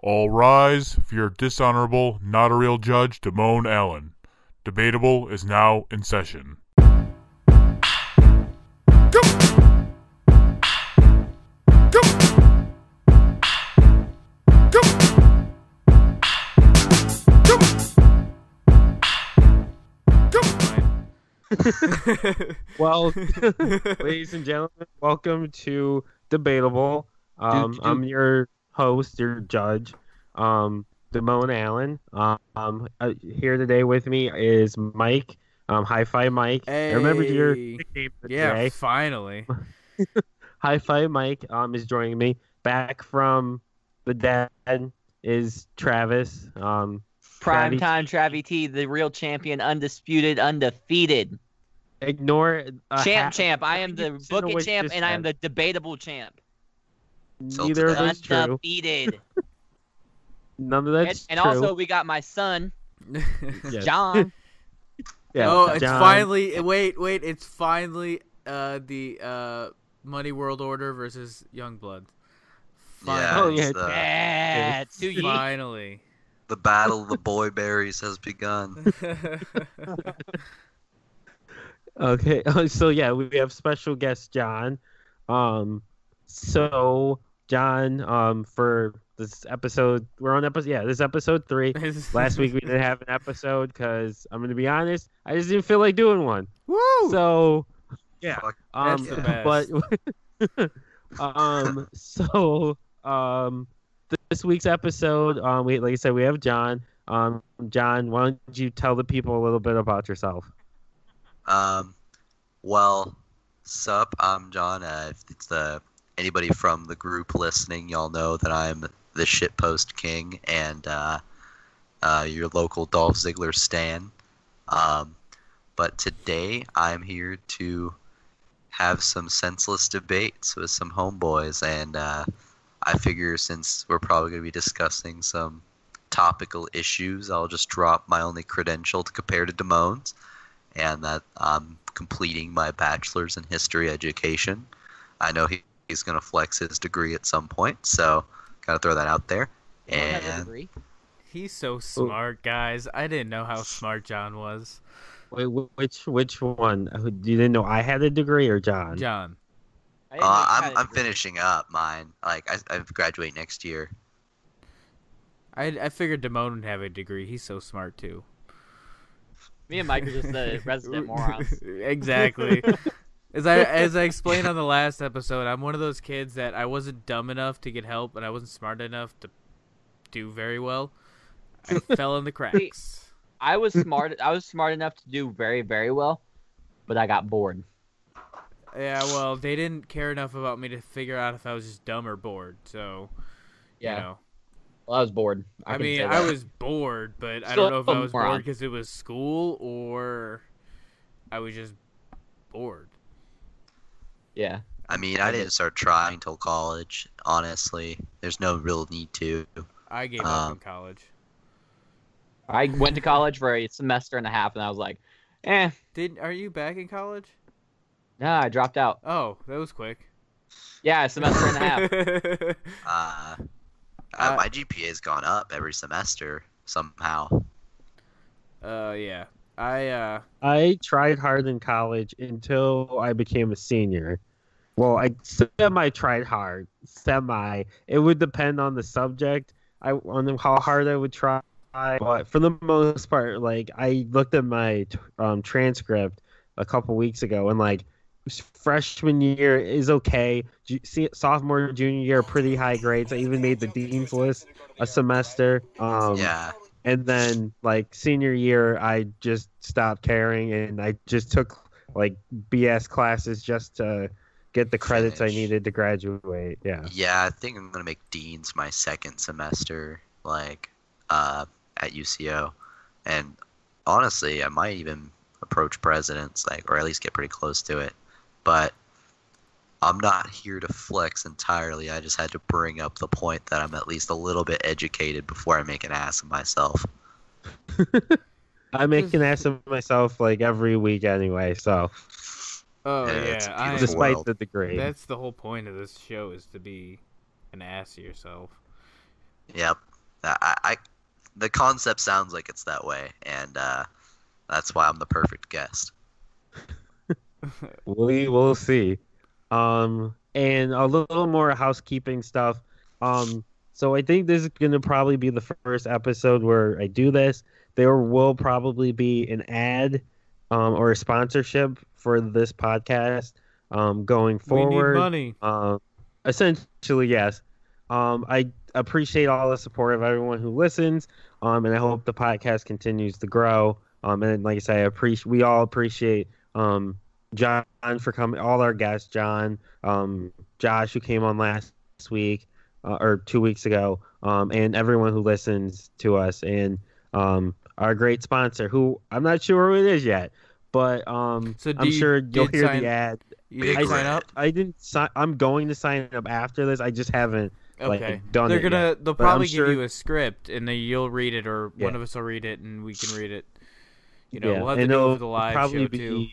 All rise for your dishonorable, not a real judge, Damone Allen. Debatable is now in session. well, ladies and gentlemen, welcome to Debatable. Um, do- I'm your host, your judge, um, Damone Allen. Um, uh, here today with me is Mike. Um, Hi Fi Mike. I remember your Hey. nickname Yeah, today. finally. Hi Fi Mike um, is joining me. Back from the dead is Travis. Um, Prime Travie- time Travie T, the real champion, undisputed, undefeated. ignore uh, champ, half- champ. I am the Listen book it champ, and I am the debatable champ. Neither of those true. Undefeated. None of that's and, and true. also, we got my son, Yes. John. Yeah, oh, it's John- finally. Wait, wait. It's finally uh, the uh, Money World Order versus Youngblood. Yeah, Oh, Finally. yeah, it's the, yeah, two ye- Finally. the battle of the boy berries has begun. Okay, so yeah, we have special guest John. Um, so John, um, for this episode, we're on episode, yeah, this is episode three. Last week we didn't have an episode because I'm gonna be honest, I just didn't feel like doing one. Woo! So yeah, Fuck, um, That's the but um, so um, this week's episode, um, we like I said, we have John. Um, John, why don't you tell the people a little bit about yourself? Um, well, sup, I'm John. Uh, it's the anybody from the group listening, y'all know that I'm the shitpost king and uh, uh, your local Dolph Ziggler stan. Um, but today I'm here to have some senseless debates with some homeboys, and uh, I figure since we're probably going to be discussing some topical issues, I'll just drop my only credential to compare to Damone's and that I'm completing my bachelor's in history education. I know he, he's going to flex his degree at some point, so gotta throw that out there. Don't have a And degree. He's so smart, guys. I didn't know how smart John was. Wait, which which one? Uh, You didn't know I had a degree or John? John. I didn't uh, know you had I'm a I'm finishing up mine. Like I I graduate next year. I, I figured Damone would have a degree. He's so smart, too. Me and Mike are just the resident morons. exactly. As I as I explained on the last episode, I'm one of those kids that I wasn't dumb enough to get help, and I wasn't smart enough to do very well. I fell in the cracks. I was smart. I was smart enough to do very, very well, but I got bored. Yeah, well, they didn't care enough about me to figure out if I was just dumb or bored. So, Yeah. you know, Well, I was bored. I, can mean, I was bored, but I don't know if I a was moron. bored because it was school or I was just bored. Yeah. I mean, I didn't start trying till college. Honestly, there's no real need to. I gave up Um, in college. I went to college for a semester and a half, and I was like, eh, Did are you back in college? nah, I dropped out. Oh, that was quick. Yeah, a semester and a half. Uh, Uh, uh, my GPA has gone up every semester somehow. uh, yeah. I uh, I tried hard in college until I became a senior. Well, I semi tried hard. Semi. It would depend on the subject. I on how hard I would try. But for the most part, like I looked at my um, transcript a couple weeks ago, and like freshman year is okay. Ju- Sophomore, junior year, pretty high grades. I even made the dean's list a semester. Um, yeah, and then like senior year i just stopped caring and i just took like bs classes just to get the credits i needed to graduate yeah yeah. I think I'm gonna make dean's my second semester, like, uh, at UCO, and honestly, I might even approach presidents, like, or at least get pretty close to it. But I'm not here to flex entirely. I just had to bring up the point that I'm at least a little bit educated before I make an ass of myself. i make an ass of myself like every week anyway so oh Yeah, yeah, it's a I, beautiful despite world. the degree that's the whole point of this show is to be an ass of yourself. Yep. I, I the concept sounds like it's that way, and uh, that's why I'm the perfect guest. we will see. Um, and a little more housekeeping stuff. Um, so I think this is going to probably be the first episode where I do this. There will probably be an ad um, or a sponsorship for this podcast um, going forward. We need money. Um, essentially, yes. Um, I appreciate all the support of everyone who listens, um, and I hope the podcast continues to grow. Um, and like I say, I appreciate we all appreciate um, John for coming, all our guests, John, um, Josh who came on last week uh, or two weeks ago, um, and everyone who listens to us, and um, our great sponsor, who I'm not sure who it is yet, but um, So I'm you- sure you'll hear sign- the ad. I, sign up. I didn't sign. I'm going to sign up after this. I just haven't like Okay. done They're gonna. yet. They'll But probably sure- give you a script, and then you'll read it, or one of us will read it, and we can read it. You know, yeah, we'll have to and do it'll for the live probably show be, too.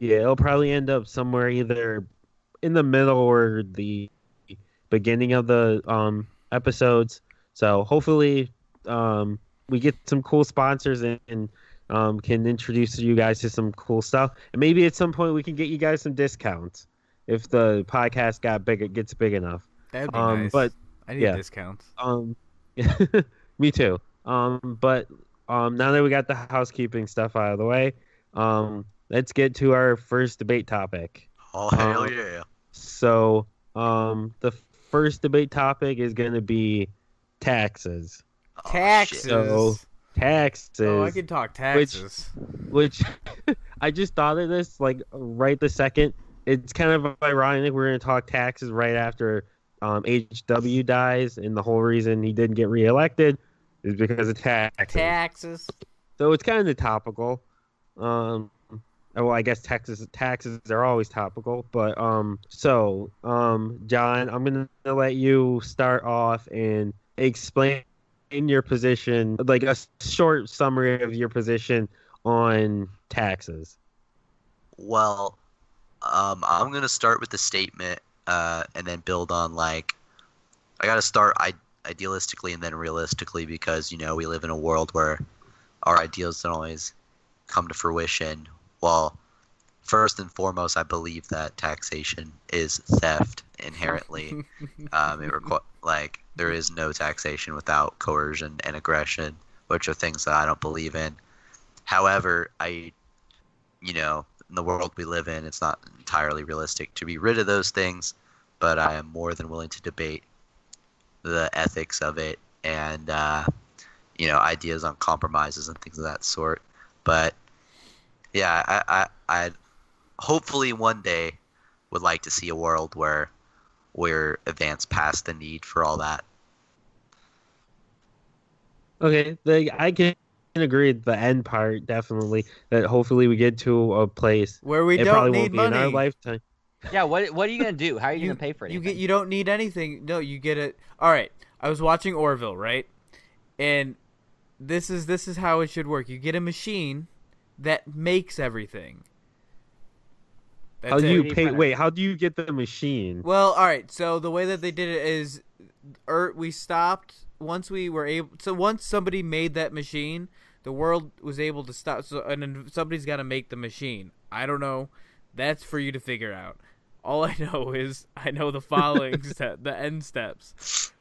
Yeah, it'll probably end up somewhere either in the middle or the beginning of the um episodes. So hopefully, um, we get some cool sponsors and, and um, can introduce you guys to some cool stuff. And maybe at some point we can get you guys some discounts if the podcast got big, it gets big enough. That'd be Um, nice. but I need yeah. discounts. Um, me too. Um, but um, now that we got the housekeeping stuff out of the way, um, let's get to our first debate topic. Oh hell Uh, yeah! So, um, the first debate topic is going to be taxes. Oh, taxes. shit. So- Taxes, oh, I can talk taxes. which I just thought of this like right the second. It's kind of ironic we're going to talk taxes right after um, HW dies, and the whole reason he didn't get reelected is because of taxes. taxes. So it's kind of topical. Um, well, I guess taxes taxes are always topical, but um, so um, John, I'm gonna let you start off and explain in your position, like a short summary of your position on taxes. Well, um, I'm gonna start with the statement, uh, and then build on like, I gotta start I- idealistically and then realistically because you know we live in a world where our ideals don't always come to fruition. Well, first and foremost, I believe that taxation is theft inherently. um, it requ- like there is no taxation without coercion and aggression, which are things that I don't believe in. However, I, you know, in the world we live in, it's not entirely realistic to be rid of those things, but I am more than willing to debate the ethics of it and, uh, you know, ideas on compromises and things of that sort. But yeah, I, I, I hopefully one day would like to see a world where we're advanced past the need for all that. Okay, the, I can agree the end part definitely that hopefully we get to a place. Where we it don't probably need won't be money. in our lifetime. Yeah, what what are you gonna do? How are you, gonna pay for it? You get you don't need anything. No, you get it. All right. I was watching Orville, right? And this is this is how it should work. You get a machine that makes everything. That's How do you pay? Wait, how do you get the machine? Well, all right. So the way that they did it is, er, we stopped once we were able. So once somebody made that machine, the world was able to stop. So and then somebody's got to make the machine. I don't know. That's for you to figure out. All I know is I know the following step, the end steps.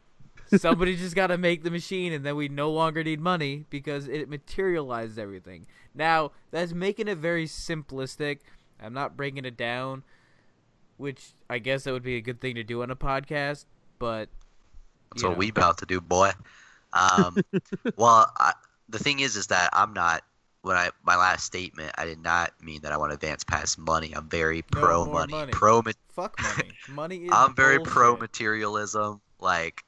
Somebody just got to make the machine, and then we no longer need money because it materialized everything. Now that's making it very simplistic. I'm not breaking it down which I guess that would be a good thing to do on a podcast. But That's you what know. we about to do, boy. Um, well, I, the thing is, is that I'm not. When I my last statement, I did not mean that I want to advance past money. I'm very No pro more money, money. pro. ma- fuck money. Money is. I'm very pro materialism. Like,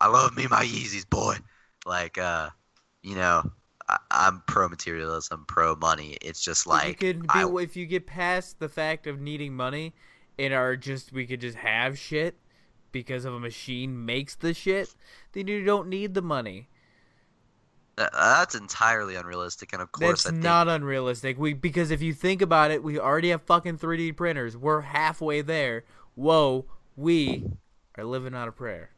I love me my Yeezys, boy. Like, uh, you know, I, I'm pro materialism, pro money. It's just like be, I, if you get past the fact of needing money, and are just we could just have shit because of a machine makes the shit, then you don't need the money. that's entirely unrealistic. And of course, That's I think not unrealistic. We because if you think about it, we already have fucking 3D printers. We're halfway there. Whoa, we are living on a prayer.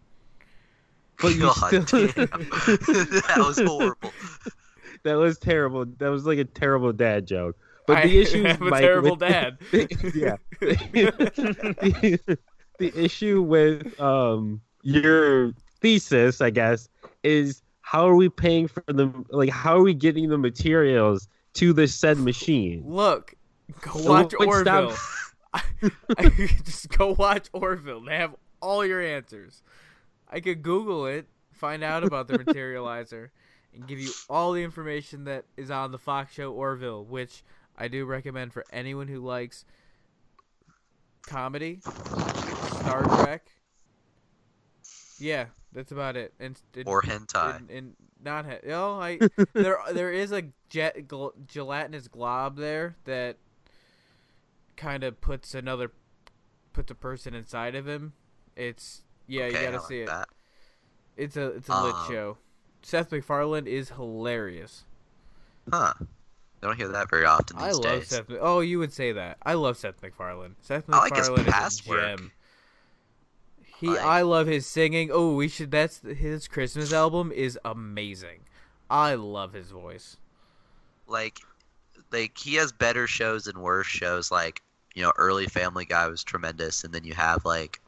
but you God still that was horrible. that was terrible. That was like a terrible dad joke. But I the issue, have a Mike, terrible with- dad. yeah. the, the issue with um your thesis, I guess, is how are we paying for them? Like, how are we getting the materials to the said machine? Look, go So watch wait, stop. Orville. Just go watch Orville. They have all your answers. I could Google it, find out about the materializer, and give you all the information that is on the Fox show Orville, which I do recommend for anyone who likes comedy, Star Trek. Yeah, that's about it. And, and Or hentai. and, and not ha- oh I there there is a jet gl- gelatinous glob there that kind of puts another puts a person inside of him. It's yeah, okay, you gotta like see it. That. It's a it's a lit Um, show. Seth MacFarlane is hilarious. Huh. I don't hear that very often these I love days. Seth. Oh, you would say that. I love Seth MacFarlane. Seth I like his MacFarlane past is a work. gem. He, Like- I love his singing. Oh, we should. That's his Christmas album is amazing. I love his voice. like like he has better shows and worse shows like you know early family guy was tremendous and then you have like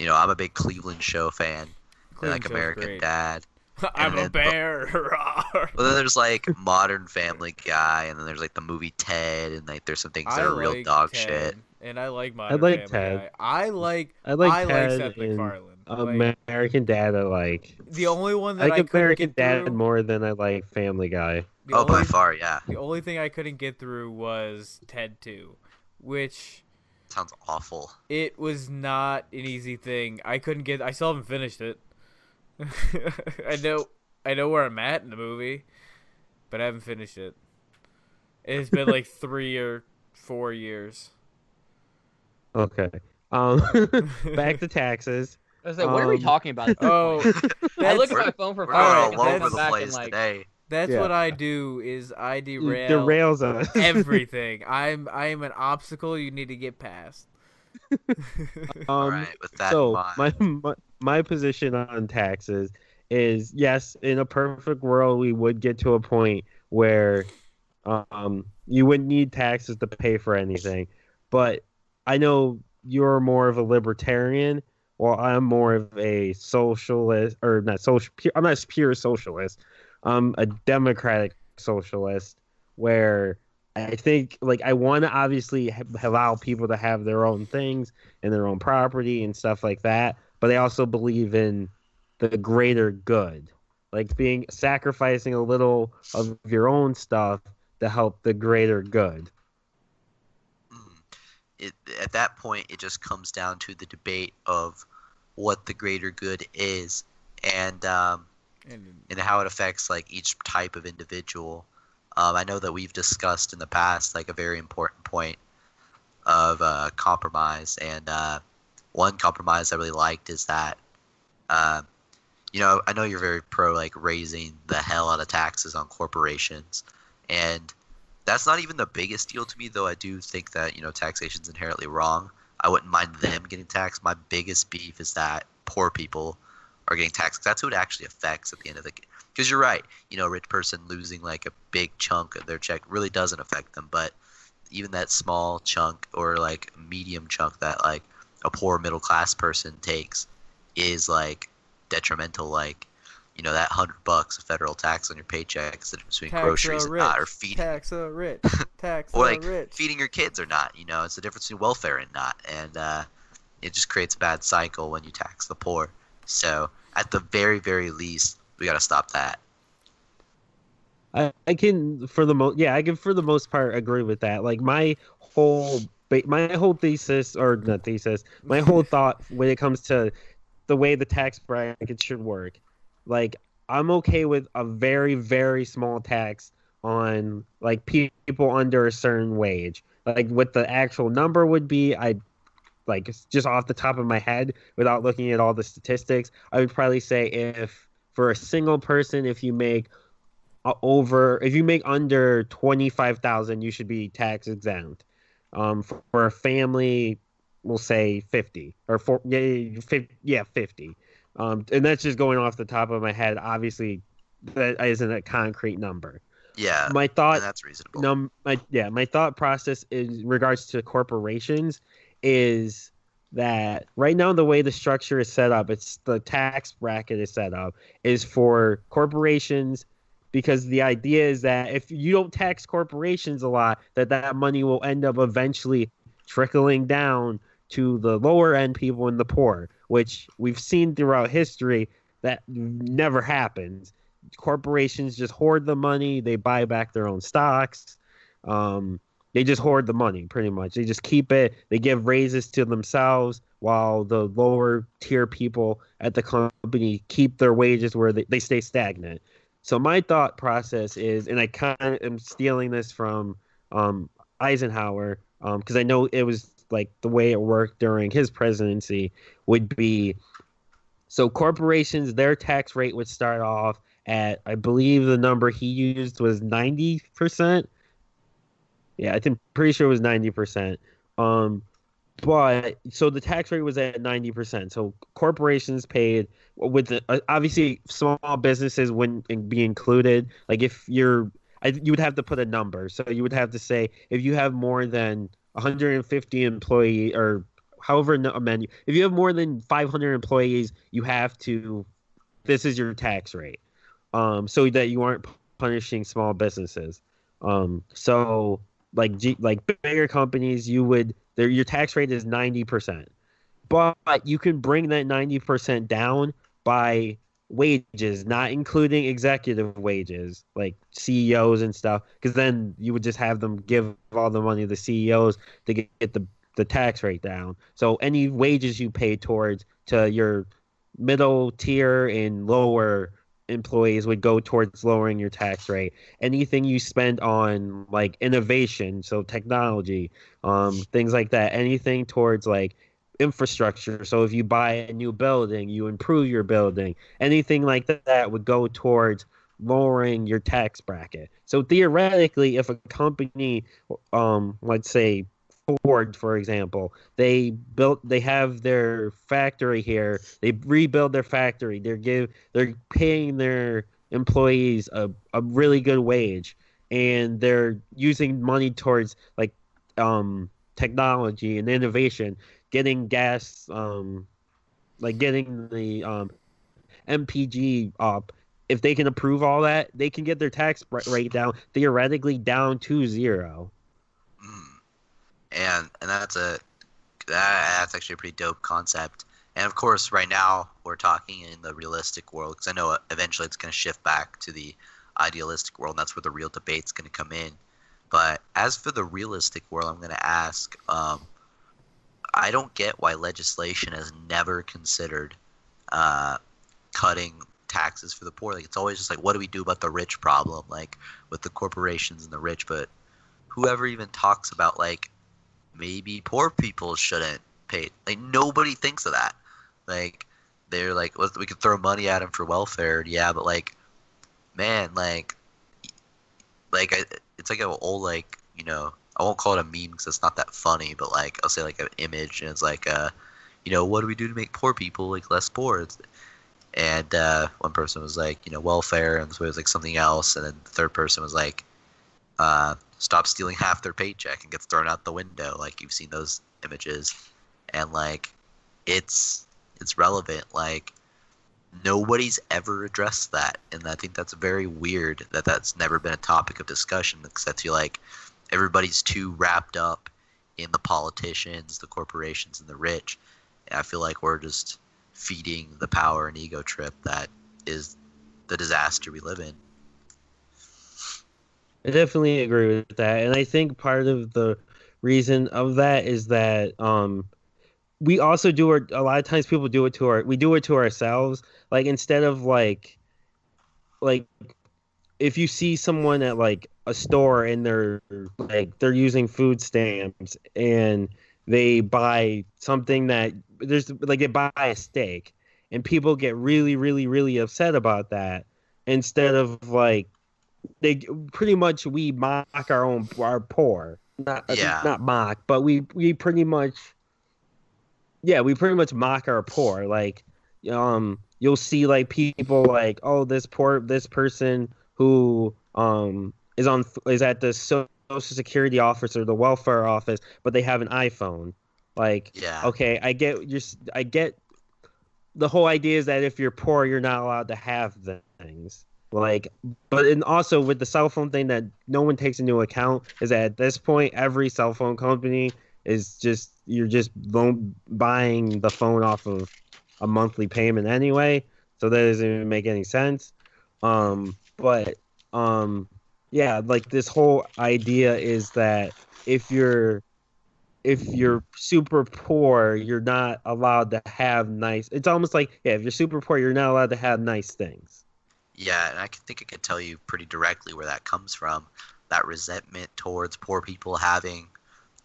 you know i'm a big cleveland show fan and Cleveland like american dad I'm a bear. Rawr. well then there's like modern family guy and then there's like the movie ted and like there's some things that I are real like dog Ted, shit and I like Modern like Family Ted. Guy. I like. I like I like Ted Seth and MacFarlane. Like, American Dad. I like. the only one I that I, like couldn't American get Dad through. more than I like Family Guy. The oh by far yeah the only thing I couldn't get through was Ted Two, which sounds awful it was not an easy thing. I couldn't get. I still haven't finished it. I know. I know where I'm at in the movie, but I haven't finished it. It's been like three or four years. Okay. Um, back to taxes. I was like, what are we Um, talking about? Oh. I look at my phone for five going Alright, all and over come the place like, today that's Yeah. what I do. Is I derail, Derails us. everything. I'm I am an obstacle you need to get past. Um, right with that in so mind my, my my position on taxes is yes, in a perfect world, we would get to a point where um you wouldn't need taxes to pay for anything. But I know you're more of a libertarian, while I'm more of a socialist, or not social. I'm not a pure socialist. I'm a democratic socialist, where I think like I want to obviously ha- allow people to have their own things and their own property and stuff like that, but I also believe in the greater good, like being sacrificing a little of your own stuff to help the greater good. Mm. it, at that point, it just comes down to the debate of what the greater good is and um, And and how it affects like each type of individual. Um, I know that we've discussed in the past like a very important point of uh, compromise, and uh, one compromise I really liked is that, uh, you know, I know you're very pro like raising the hell out of taxes on corporations, and that's not even the biggest deal to me. Though I do think that you know taxation's inherently wrong. I wouldn't mind them getting taxed. My biggest beef is that poor people are getting taxed. That's who it actually affects at the end of the. Because you're right, you know, a rich person losing like a big chunk of their check really doesn't affect them, but even that small chunk or like medium chunk that like a poor middle class person takes is like detrimental. Like, you know, that hundred bucks of federal tax on your paycheck is the difference between tax groceries the and not, or feeding tax the rich, tax or like rich. feeding your kids or not. You know, it's the difference between welfare and not, and uh, it just creates a bad cycle when you tax the poor. So at the very, very least, we got to stop that. I, I can for the most yeah I can for the most part agree with that. Like my whole ba- my whole thesis or not thesis my whole thought when it comes to the way the tax bracket should work. Like I'm okay with a very very small tax on like people under a certain wage. Like what the actual number would be, I like just off the top of my head without looking at all the statistics, I would probably say if for a single person if you make over if you make under 25,000 you should be tax exempt. Um for, for a family we'll say 50 or for yeah, 50, yeah 50. Um, and that's just going off the top of my head. Obviously, that isn't a concrete number. Yeah, My thought that's reasonable. num my yeah my thought process in regards to corporations is that right now the way the structure is set up it's the tax bracket is set up is for corporations because the idea is that if you don't tax corporations a lot that that money will end up eventually trickling down to the lower end people and the poor which we've seen throughout history that never happens. Corporations just hoard the money they buy back their own stocks um, they just hoard the money pretty much. They just keep it they give raises to themselves while the lower tier people at the company keep their wages where they, they stay stagnant so my thought process is and i kind of am stealing this from um, eisenhower because i know it was like the way it worked during his presidency would be so corporations their tax rate would start off at I believe the number he used was ninety percent. Yeah, I think pretty sure it was ninety percent. Um, but so the tax rate was at ninety percent. So corporations paid with the uh, obviously small businesses wouldn't be included. Like if you're, I, you would have to put a number. So you would have to say if you have more than 150 employee or however no- many, if you have more than 500 employees, you have to. This is your tax rate um, so that you aren't punishing small businesses. Um, so like like bigger companies, you would your tax rate is ninety percent, but you can bring that ninety percent down by wages, not including executive wages like CEOs and stuff, because then you would just have them give all the money to the CEOs to get, get the the tax rate down. So any wages you pay towards to your middle tier and lower employees would go towards lowering your tax rate. Anything you spend on like innovation, so technology, um, things like that, anything towards like infrastructure. So if you buy a new building, you improve your building. Anything like that would go towards lowering your tax bracket. So theoretically, if a company, um, let's say Ford, for example, they built, they have their factory here. They rebuild their factory. They're give, they're paying their employees a, a really good wage, and they're using money towards like um, technology and innovation, getting gas, um, like getting the um, MPG up. If they can approve all that, they can get their tax rate down theoretically down to zero. And and that's a that, that's actually a pretty dope concept. And of course, right now we're talking in the realistic world because I know eventually it's going to shift back to the idealistic world. And that's where the real debate's going to come in. But as for the realistic world, I'm going to ask. Um, I don't get why legislation has never considered uh, cutting taxes for the poor. Like it's always just like, what do we do about the rich problem, like with the corporations and the rich? But whoever even talks about like maybe poor people shouldn't pay, like nobody thinks of that. Like they're like, well, we could throw money at them for welfare, yeah, but like, man, like, like I, it's like an old like you know I won't call it a meme because it's not that funny, but like I'll say like an image and it's like uh, you know, what do we do to make poor people like less poor? It's, and uh, one person was like, you know, welfare, and so it was like something else, and then the third person was like, uh, stop stealing half their paycheck and gets thrown out the window. Like you've seen those images, and like it's it's relevant. Like nobody's ever addressed that, and I think that's very weird that that's never been a topic of discussion. Because I feel like everybody's too wrapped up in the politicians, the corporations, and the rich. And I feel like we're just feeding the power and ego trip that is the disaster we live in. I definitely agree with that, and I think part of the reason of that is that um, we also do it. A lot of times, people do it to our. We do it to ourselves. Like instead of like, like, if you see someone at like a store and they're like they're using food stamps and they buy something that there's like they buy a steak and people get really really really upset about that instead of like they pretty much we mock our own our poor not Yeah. not mock but we we pretty much yeah we pretty much mock our poor like um you'll see like people like oh this poor this person who um is on is at the social security office or the welfare office but they have an iphone like Yeah. okay i get your i get the whole idea is that if you're poor you're not allowed to have things like but and also with the cell phone thing that no one takes into account is that at this point every cell phone company is just you're just buying the phone off of a monthly payment anyway. So that doesn't even make any sense. Um but um yeah like this whole idea is that if you're if you're super poor you're not allowed to have nice it's almost like yeah if you're super poor you're not allowed to have nice things Yeah, and I think I could tell you pretty directly where that comes from. That resentment towards poor people having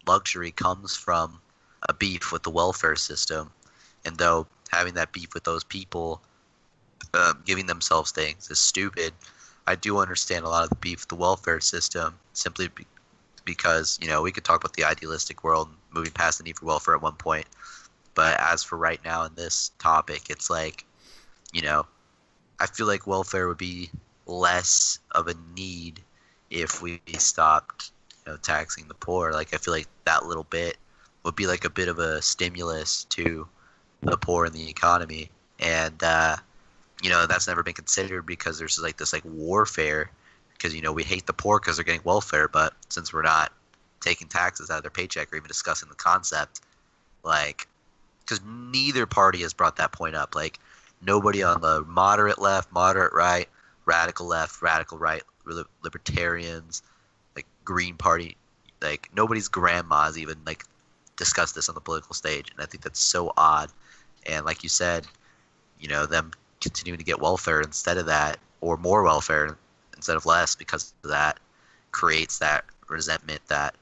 luxury comes from a beef with the welfare system. And though having that beef with those people, um, giving themselves things is stupid, I do understand a lot of the beef with the welfare system simply be- because, you know, we could talk about the idealistic world moving past the need for welfare at one point. But as for right now in this topic, it's like, you know, I feel like welfare would be less of a need if we stopped, you know, taxing the poor. Like I feel like that little bit would be like a bit of a stimulus to the poor in the economy, and uh, you know that's never been considered because there's like this like warfare because you know we hate the poor because they're getting welfare, but since we're not taking taxes out of their paycheck or even discussing the concept, like because neither party has brought that point up, like nobody on the moderate left, moderate right, radical left, radical right, libertarians, like Green Party, like nobody's grandmas even like discussed this on the political stage, and I think that's so odd. And like you said, you know, them continuing to get welfare instead of that, or more welfare instead of less because of that, creates that resentment that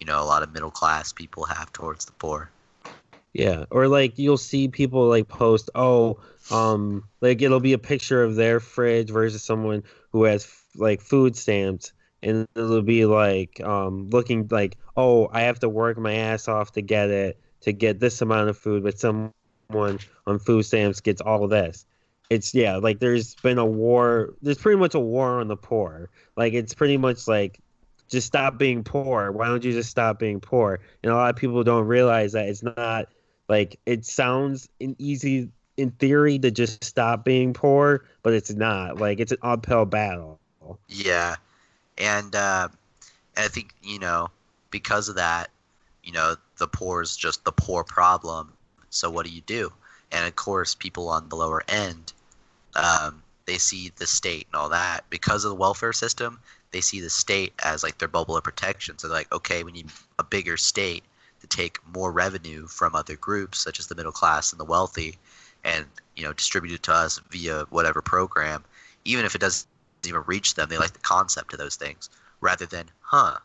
you know a lot of middle class people have towards the poor. Yeah, or like you'll see people like post, oh, um, like it'll be a picture of their fridge versus someone who has like food stamps, and it'll be like, um, looking like, oh, I have to work my ass off to get it to get this amount of food, but someone on food stamps gets all this. It's yeah, like there's been a war. There's pretty much a war on the poor. Like it's pretty much like just stop being poor. Why don't you just stop being poor? And a lot of people don't realize that it's not like it sounds easy in theory to just stop being poor, but it's not. Like it's an uphill battle. Yeah, and uh, I think you know because of that, you know the poor is just the poor problem. So what do you do? And of course, people on the lower end, um, they see the state and all that because of the welfare system. They see the state as like their bubble of protection. So they're like, okay, we need a bigger state to take more revenue from other groups, such as the middle class and the wealthy, and you know distribute it to us via whatever program, even if it doesn't even reach them. They like the concept of those things rather than, huh,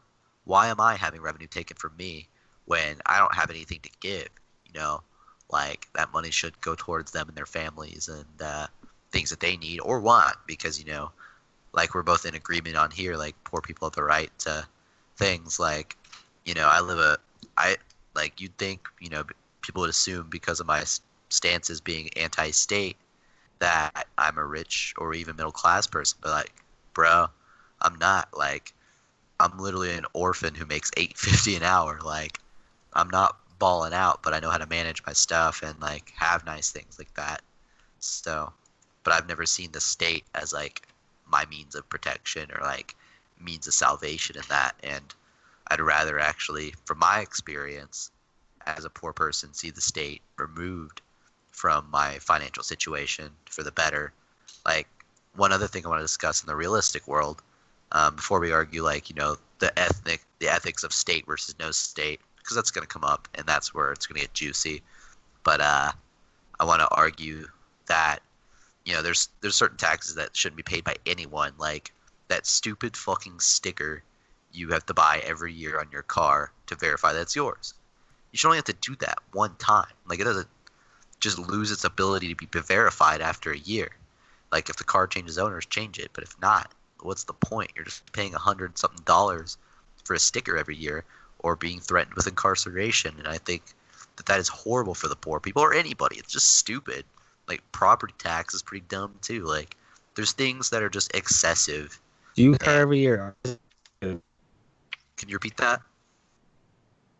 why am I having revenue taken from me when I don't have anything to give? You know, like that money should go towards them and their families and uh, things that they need or want because you know, like we're both in agreement on here, like poor people have the right to things like, you know, I live a, I like you'd think you know people would assume because of my stances being anti-state that I'm a rich or even middle class person, but like, bro, I'm not. Like, I'm literally an orphan who makes eight fifty an hour. Like, I'm not balling out, but I know how to manage my stuff and like have nice things like that. So, but I've never seen the state as like my means of protection or like means of salvation in that. And I'd rather actually, from my experience as a poor person, see the state removed from my financial situation for the better. Like one other thing I want to discuss in the realistic world, um, before we argue like you know the ethnic the ethics of state versus no state, because that's going to come up and that's where it's going to get juicy. But uh, I want to argue that you know there's there's certain taxes that shouldn't be paid by anyone, like that stupid fucking sticker you have to buy every year on your car to verify that it's yours. You should only have to do that one time. Like it doesn't just lose its ability to be verified after a year. Like if the car changes owners, change it. But if not, what's the point? You're just paying a hundred something dollars for a sticker every year, or being threatened with incarceration. And I think that that is horrible for the poor people or anybody. It's just stupid. like property tax is pretty dumb too. Like there's things that are just excessive. Do you car every year? Can you repeat that?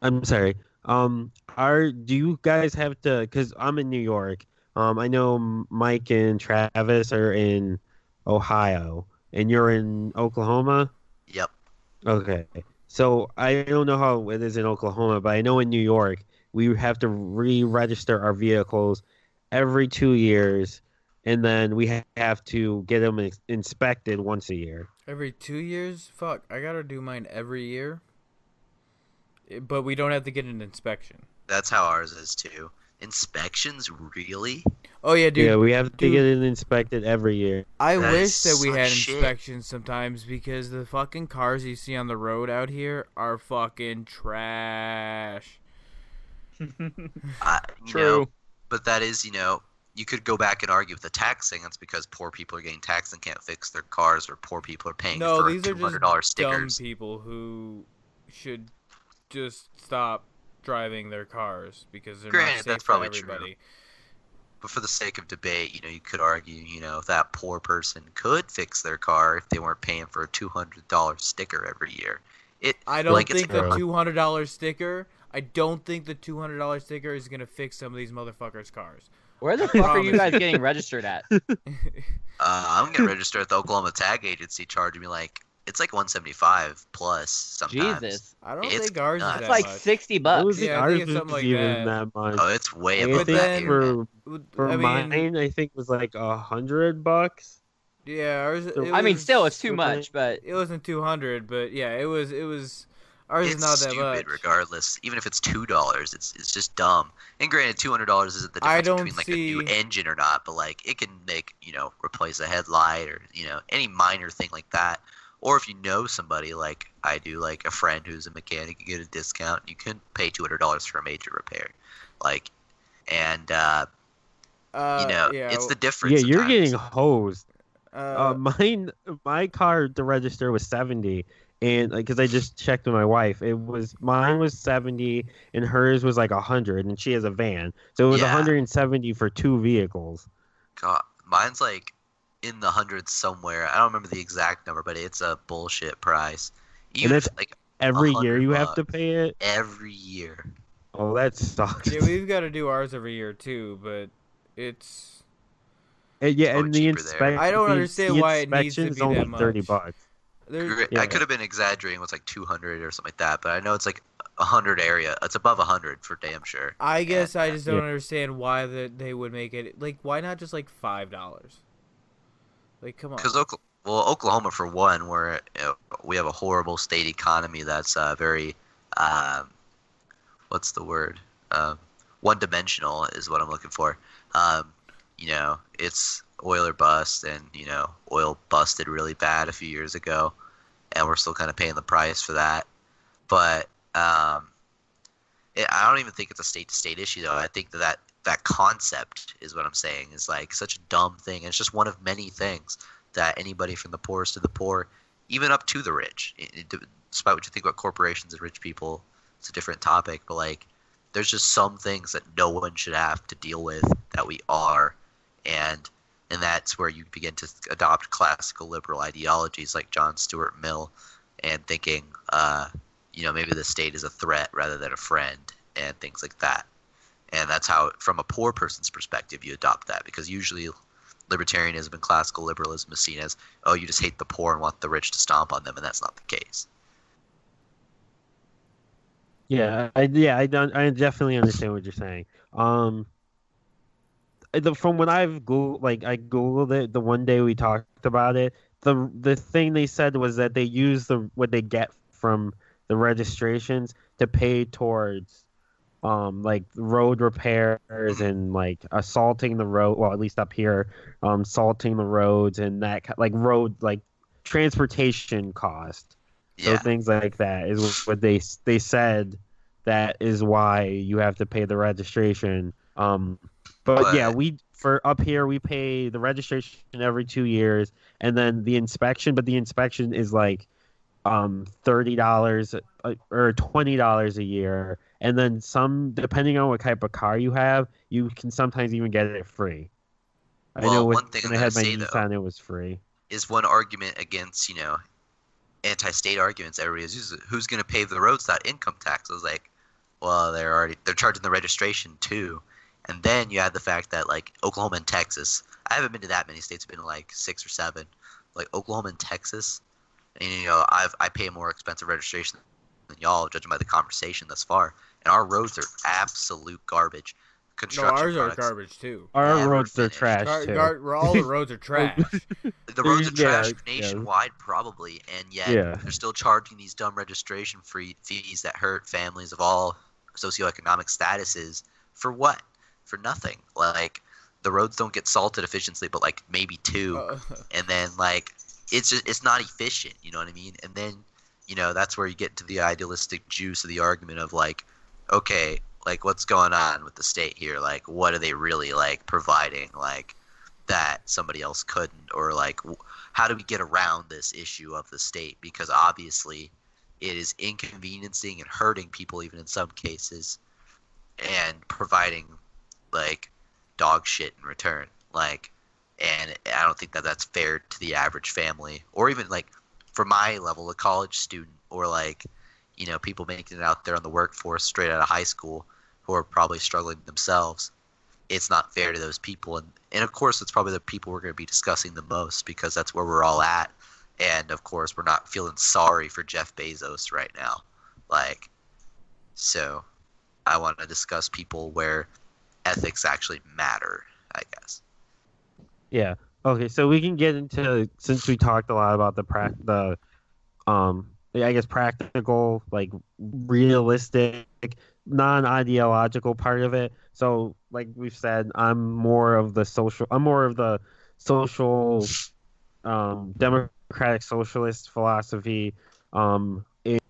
I'm sorry. Um, are do you guys have to? Because I'm in New York. Um, I know Mike and Travis are in Ohio, and you're in Oklahoma. Yep. Okay. So I don't know how it is in Oklahoma, but I know in New York we have to re-register our vehicles every two years, and then we ha- have to get them ins- inspected once a year. Every two years? Fuck, I gotta do mine every year. Eh, But we don't have to get an inspection. That's how ours is too. Inspections, really? Oh yeah, dude. yeah, we have to dude. get it inspected every year. I That wish that we such had shit. inspections sometimes because the fucking cars you see on the road out here are fucking trash. Uh, you True. know, but that is, you know, you could go back and argue with the taxing. It's because poor people are getting taxed and can't fix their cars, or poor people are paying No, for these are two hundred just dollars dumb people who should just stop driving their cars because they're Granted, not safe that's probably true. everybody. But for the sake of debate, you know, you could argue, you know, that poor person could fix their car if they weren't paying for a two hundred dollar sticker every year. It I don't like think the two hundred dollar sticker. I don't think the two hundred dollar sticker is gonna fix some of these motherfuckers' cars. Where the fuck are you guys getting registered at? Uh, I'm gonna register at the Oklahoma Tag Agency, charging me like it's like 175 plus sometimes. Jesus, I don't It's think ours nuts. is it's that like much. sixty bucks. was Yeah, I ours think it's was something like even that. that much. Oh, it's way I above think that then- here. for for I mean, mine, I think was like a hundred bucks. yeah, ours. It I I mean, still, it's too much, but It wasn't two hundred, but yeah, it was. It was. Ours It's is not that stupid, much. regardless. Even if it's two dollars, it's it's just dumb. And granted, two hundred dollars isn't the I difference don't between like a new engine or not, but like it can make you know replace a headlight or you know any minor thing like that. Or if you know somebody like I do, like a friend who's a mechanic, you get a discount. You can pay two hundred dollars for a major repair, like, and uh, Uh, you know yeah, it's the difference. Yeah, you're sometimes. getting hosed. Uh, Uh, mine, my car to register was seventy, and because I just checked with my wife, it was mine was seventy, and hers was like hundred, and she has a van, so it was Yeah. hundred and seventy for two vehicles. God, mine's like in the hundreds somewhere. I don't remember the exact number, but it's a bullshit price. Even if it's- like Every year you have to pay it. every year. Oh, that sucks. yeah, we've got to do ours every year too, but it's. And yeah, probably and the inspection. I don't understand the why it needs to be only that thirty much. bucks. There, Gr- Yeah. I could have been exaggerating with like 200 or something like that, but I know it's like a hundred area. It's above a hundred for damn sure. I guess I And, uh, just don't Yeah. understand why that they would make it like. Why not just like five dollars? Like, come on. Because well, Oklahoma for one, where you know, we have a horrible state economy that's uh, very, um, what's the word? Um, one-dimensional is what I'm looking for. Um, you know, it's oil or bust, and you know, oil busted really bad a few years ago, and we're still kind of paying the price for that. But um, it, I don't even think it's a state-to-state issue, though. I think that, that that concept is what I'm saying is like such a dumb thing. And it's just one of many things that anybody from the poorest to the poor, even up to the rich, it, it, despite what you think about corporations and rich people, it's a different topic. But like, there's just some things that no one should have to deal with that we are, and and that's where you begin to adopt classical liberal ideologies like John Stuart Mill, and thinking, uh, you know, maybe the state is a threat rather than a friend, and things like that. And that's how, from a poor person's perspective, you adopt that because usually libertarianism and classical liberalism is seen as, oh, you just hate the poor and want the rich to stomp on them, and that's not the case. Yeah, I yeah, I I definitely understand what you're saying. Um the, from when I've Googled like I googled it the one day we talked about it, the the thing they said was that they use the what they get from the registrations to pay towards um like road repairs and like assaulting the road well at least up here um salting the roads and that like road like transportation cost so Yeah, things like that is what they they said that is why you have to pay the registration. Um, but, yeah, we for up here we pay the registration every two years, and then the inspection. But the inspection is like um thirty dollars or twenty dollars a year, and then some depending on what type of car you have, you can sometimes even get it free. I Well, know when, one thing when I'm I had my say, though- it was free. is one argument against you know anti-state arguments everybody is who's, who's going to pay the roads that income tax i was like well they're already they're charging the registration too and then you add the fact that like oklahoma and texas i haven't been to that many states i've been to like six or seven like oklahoma and texas and you know i've i pay more expensive registration than y'all judging by the conversation thus far and our roads are absolute garbage No, construction ours are garbage too. Our never roads are trash Gar- too. gar- all the roads are trash. the roads are trash yeah. nationwide probably and yet Yeah. they're still charging these dumb registration free fees that hurt families of all socioeconomic statuses for what for nothing. Like the roads don't get salted efficiently but like maybe two. Uh, and then like it's just it's not efficient you know what i mean? And then you know that's where you get to the idealistic juice of the argument of like okay like what's going on with the state here? Like what are they really like providing like that somebody else couldn't? Or like how do we get around this issue of the state? Because obviously it is inconveniencing and hurting people even in some cases and providing like dog shit in return. Like and i don't think that that's fair to the average family or even like for my level a college student or like you know people making it out there on the workforce straight out of high school who are probably struggling themselves it's not fair to those people. And and of course it's probably the people we're going to be discussing the most because that's where we're all at. And of course we're not feeling sorry for jeff bezos right now. Like so i want to discuss people where ethics actually matter i guess Yeah. Okay, so we can get into since we talked a lot about the prac the um I guess practical, like realistic, non ideological part of it. So like we've said, I'm more of the social I'm more of the social um democratic socialist philosophy. Um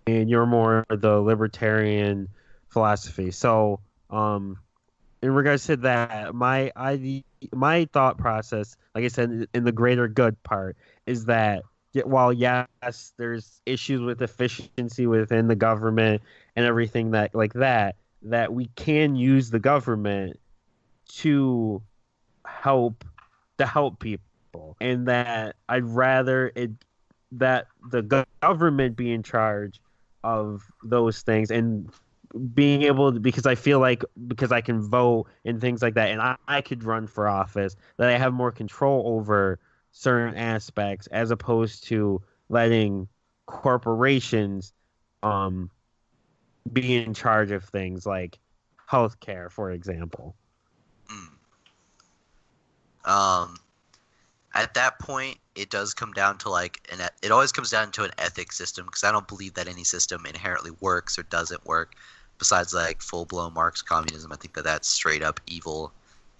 and you're more the libertarian philosophy. So um in regards to that, my ide- my thought process, like I said, in the greater good part, is that while yes, there's issues with efficiency within the government and everything that like that, that we can use the government to help to help people, and that I'd rather it that the government be in charge of those things and being able to, because I feel like because I can vote and things like that, and I, I could run for office, that I have more control over certain aspects as opposed to letting corporations um be in charge of things like healthcare, for example. um at that point it does come down to like an it always comes down to an ethics system because i don't believe that any system inherently works or doesn't work besides like full-blown marx communism i think that that's straight up evil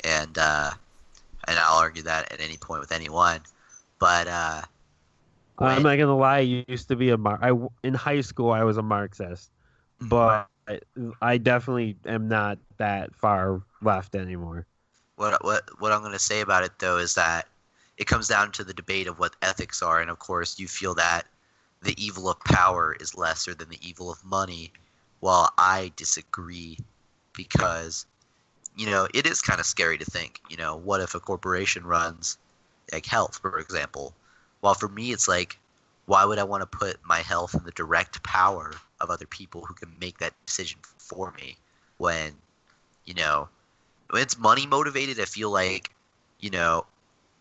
and uh and i'll argue that at any point with anyone but uh I'm Right. not gonna lie. I used to be a Mar- I in high school. I was a Marxist, but I definitely am not that far left anymore. what what what I'm going to say about it though is that it comes down to the debate of what ethics are, and of course you feel that the evil of power is lesser than the evil of money, while I disagree because you know it is kind of scary to think. You know, what if a corporation runs like health, for example? While for me it's like, why would I want to put my health in the direct power of other people who can make that decision for me when you know when it's money motivated i feel like you know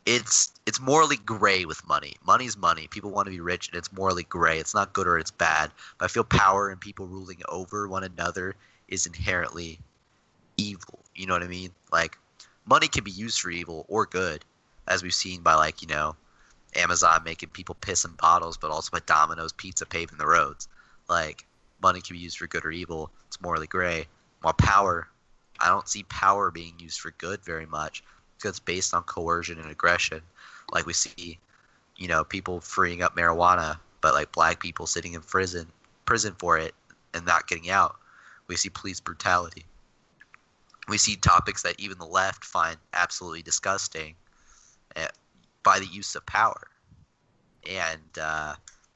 it's it's morally gray with money. Money's money. People want to be rich and it's morally gray. It's not good or it's bad. But i feel power and people ruling over one another is inherently evil. You know what i mean? Like money can be used for evil or good as we've seen by like you know amazon making people piss in bottles but also by domino's pizza paving the roads. Like money can be used for good or evil. It's morally gray. While power. I don't see power being used for good very much it's based on coercion and aggression. Like we see, you know, people freeing up marijuana, but like black people sitting in prison, prison for it and not getting out. We see police brutality. We see topics that even the left find absolutely disgusting eh, by the use of power, and uh,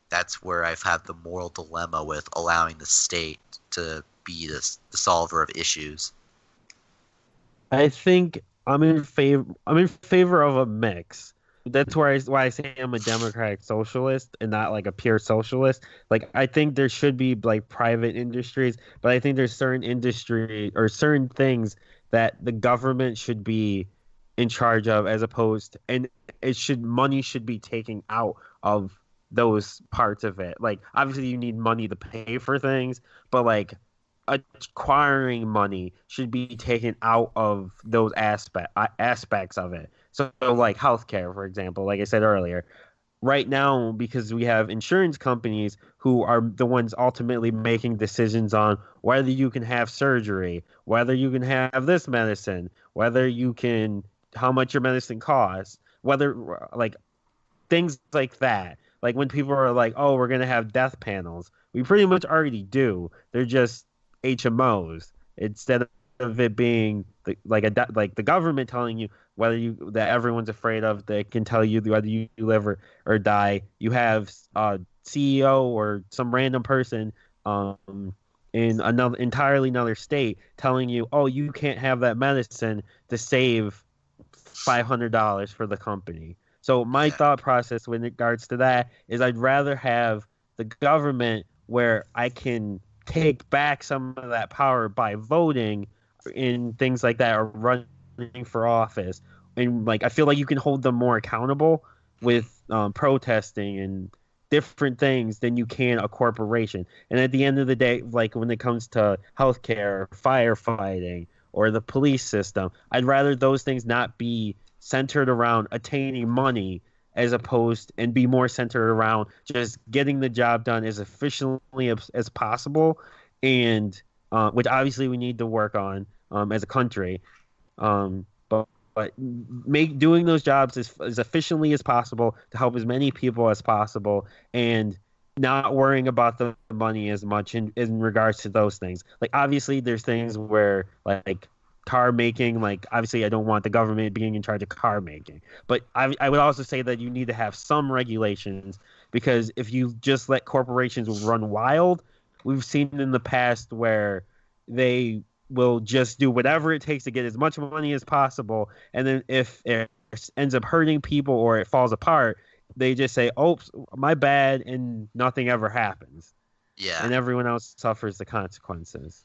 that's where I've had the moral dilemma with allowing the state to be the, the solver of issues. I think I'm in favor. I'm in favor of a mix. That's why I, why I say I'm a democratic socialist and not like a pure socialist. Like I think there should be like private industries, but I think there's certain industry or certain things that the government should be in charge of as opposed and it should money should be taken out of those parts of it. Like obviously you need money to pay for things, but like acquiring money should be taken out of those aspect uh, aspects of it. So, like healthcare, for example, like I said earlier, right now because we have insurance companies who are the ones ultimately making decisions on whether you can have surgery, whether you can have this medicine, whether you can how much your medicine costs, whether like things like that. Like when people are like, "Oh, we're gonna have death panels," we pretty much already do. They're just HMOs instead of it being the, like a like the government telling you whether you that everyone's afraid of that can tell you whether you live or, or die. You have a CEO or some random person um, in another entirely another state telling you, "Oh, you can't have that medicine to save five hundred dollars for the company." So my thought process with regards to that is I'd rather have the government where I can take back some of that power by voting in things like that or running for office. And like I feel like you can hold them more accountable with um, protesting and different things than you can a corporation. And at the end of the day, like when it comes to healthcare, firefighting, or the police system, I'd rather those things not be centered around attaining money as opposed and be more centered around just getting the job done as efficiently as, possible. And uh, which obviously we need to work on um, as a country. Um, but but make doing those jobs as, as efficiently as possible to help as many people as possible and not worrying about the money as much in, in regards to those things. Like obviously there's things where like car making like obviously i don't want the government being in charge of car making. But I, I would also say that you need to have some regulations because if you just let corporations run wild we've seen in the past where they will just do whatever it takes to get as much money as possible. And then if it ends up hurting people or it falls apart they just say oops my bad and nothing ever happens. Yeah. and everyone else suffers the consequences.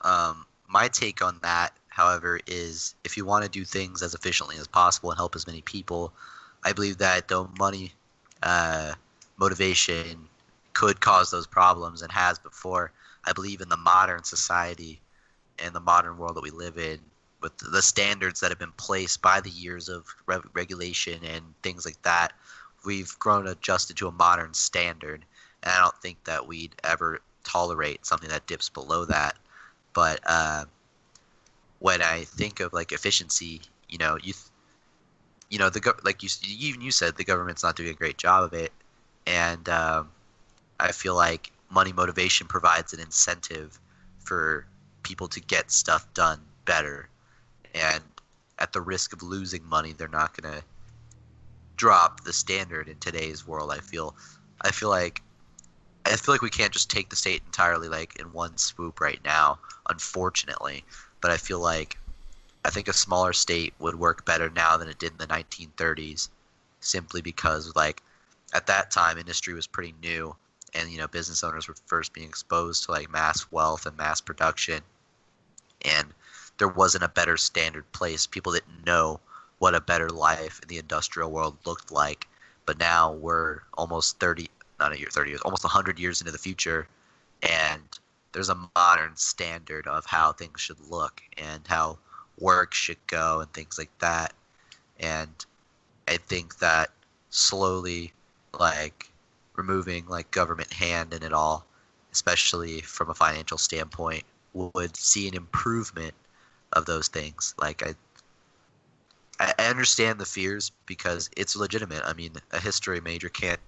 Um, my take on that, however, is if you want to do things as efficiently as possible and help as many people, I believe that the money uh, motivation could cause those problems and has before. I believe in the modern society and the modern world that we live in, with the standards that have been placed by the years of re- regulation and things like that, we've grown adjusted to a modern standard. And I don't think that we'd ever tolerate something that dips below that but uh, when I think of like efficiency, you know, you, you know, the gov- like you even you said the government's not doing a great job of it, and um, I feel like money motivation provides an incentive for people to get stuff done better, and at the risk of losing money, they're not gonna drop the standard in today's world. I feel, I feel like I feel like we can't just take the state entirely like in one swoop right now, unfortunately. But I feel like I think a smaller state would work better now than it did in the 1930s, simply because like at that time industry was pretty new, and you know business owners were first being exposed to like mass wealth and mass production, and there wasn't a better standard place. People didn't know what a better life in the industrial world looked like. But now we're almost 30, not a year, 30 years, almost 100 years into the future, and there's a modern standard of how things should look and how work should go and things like that. And I think that slowly, like removing like government hand in it all, especially from a financial standpoint, would see an improvement of those things. Like I, I understand the fears because it's legitimate. I mean, a history major can't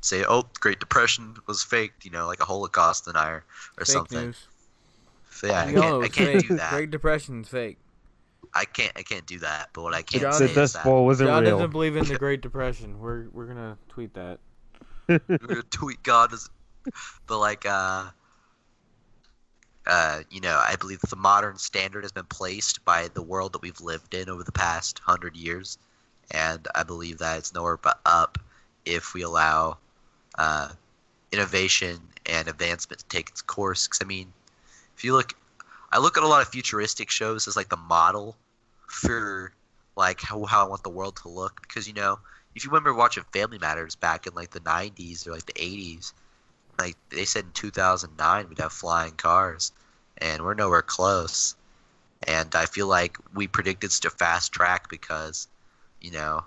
say, "Oh, the Great Depression was faked," you know, like a Holocaust denier or Fake something. news. So, yeah, I can't, I can't fake. do that. Great Depression's fake. I can't, I can't do that. But what I can John- say the is Dust that Bowl wasn't John real. doesn't believe in the Great Depression. We're we're gonna tweet that. we're gonna tweet God as, but like, uh, uh, you know, I believe the modern standard has been placed by the world that we've lived in over the past hundred years, and I believe that it's nowhere but up if we allow uh, innovation and advancement to take its course. 'Cause, I mean, if you look, I look at a lot of futuristic shows as like the model for like how, how I want the world to look. Because you know, if you remember watching Family Matters back in like the '90s or like the '80s, like they said in 2009 we'd have flying cars, and we're nowhere close. And I feel like we predicted a fast track because, you know,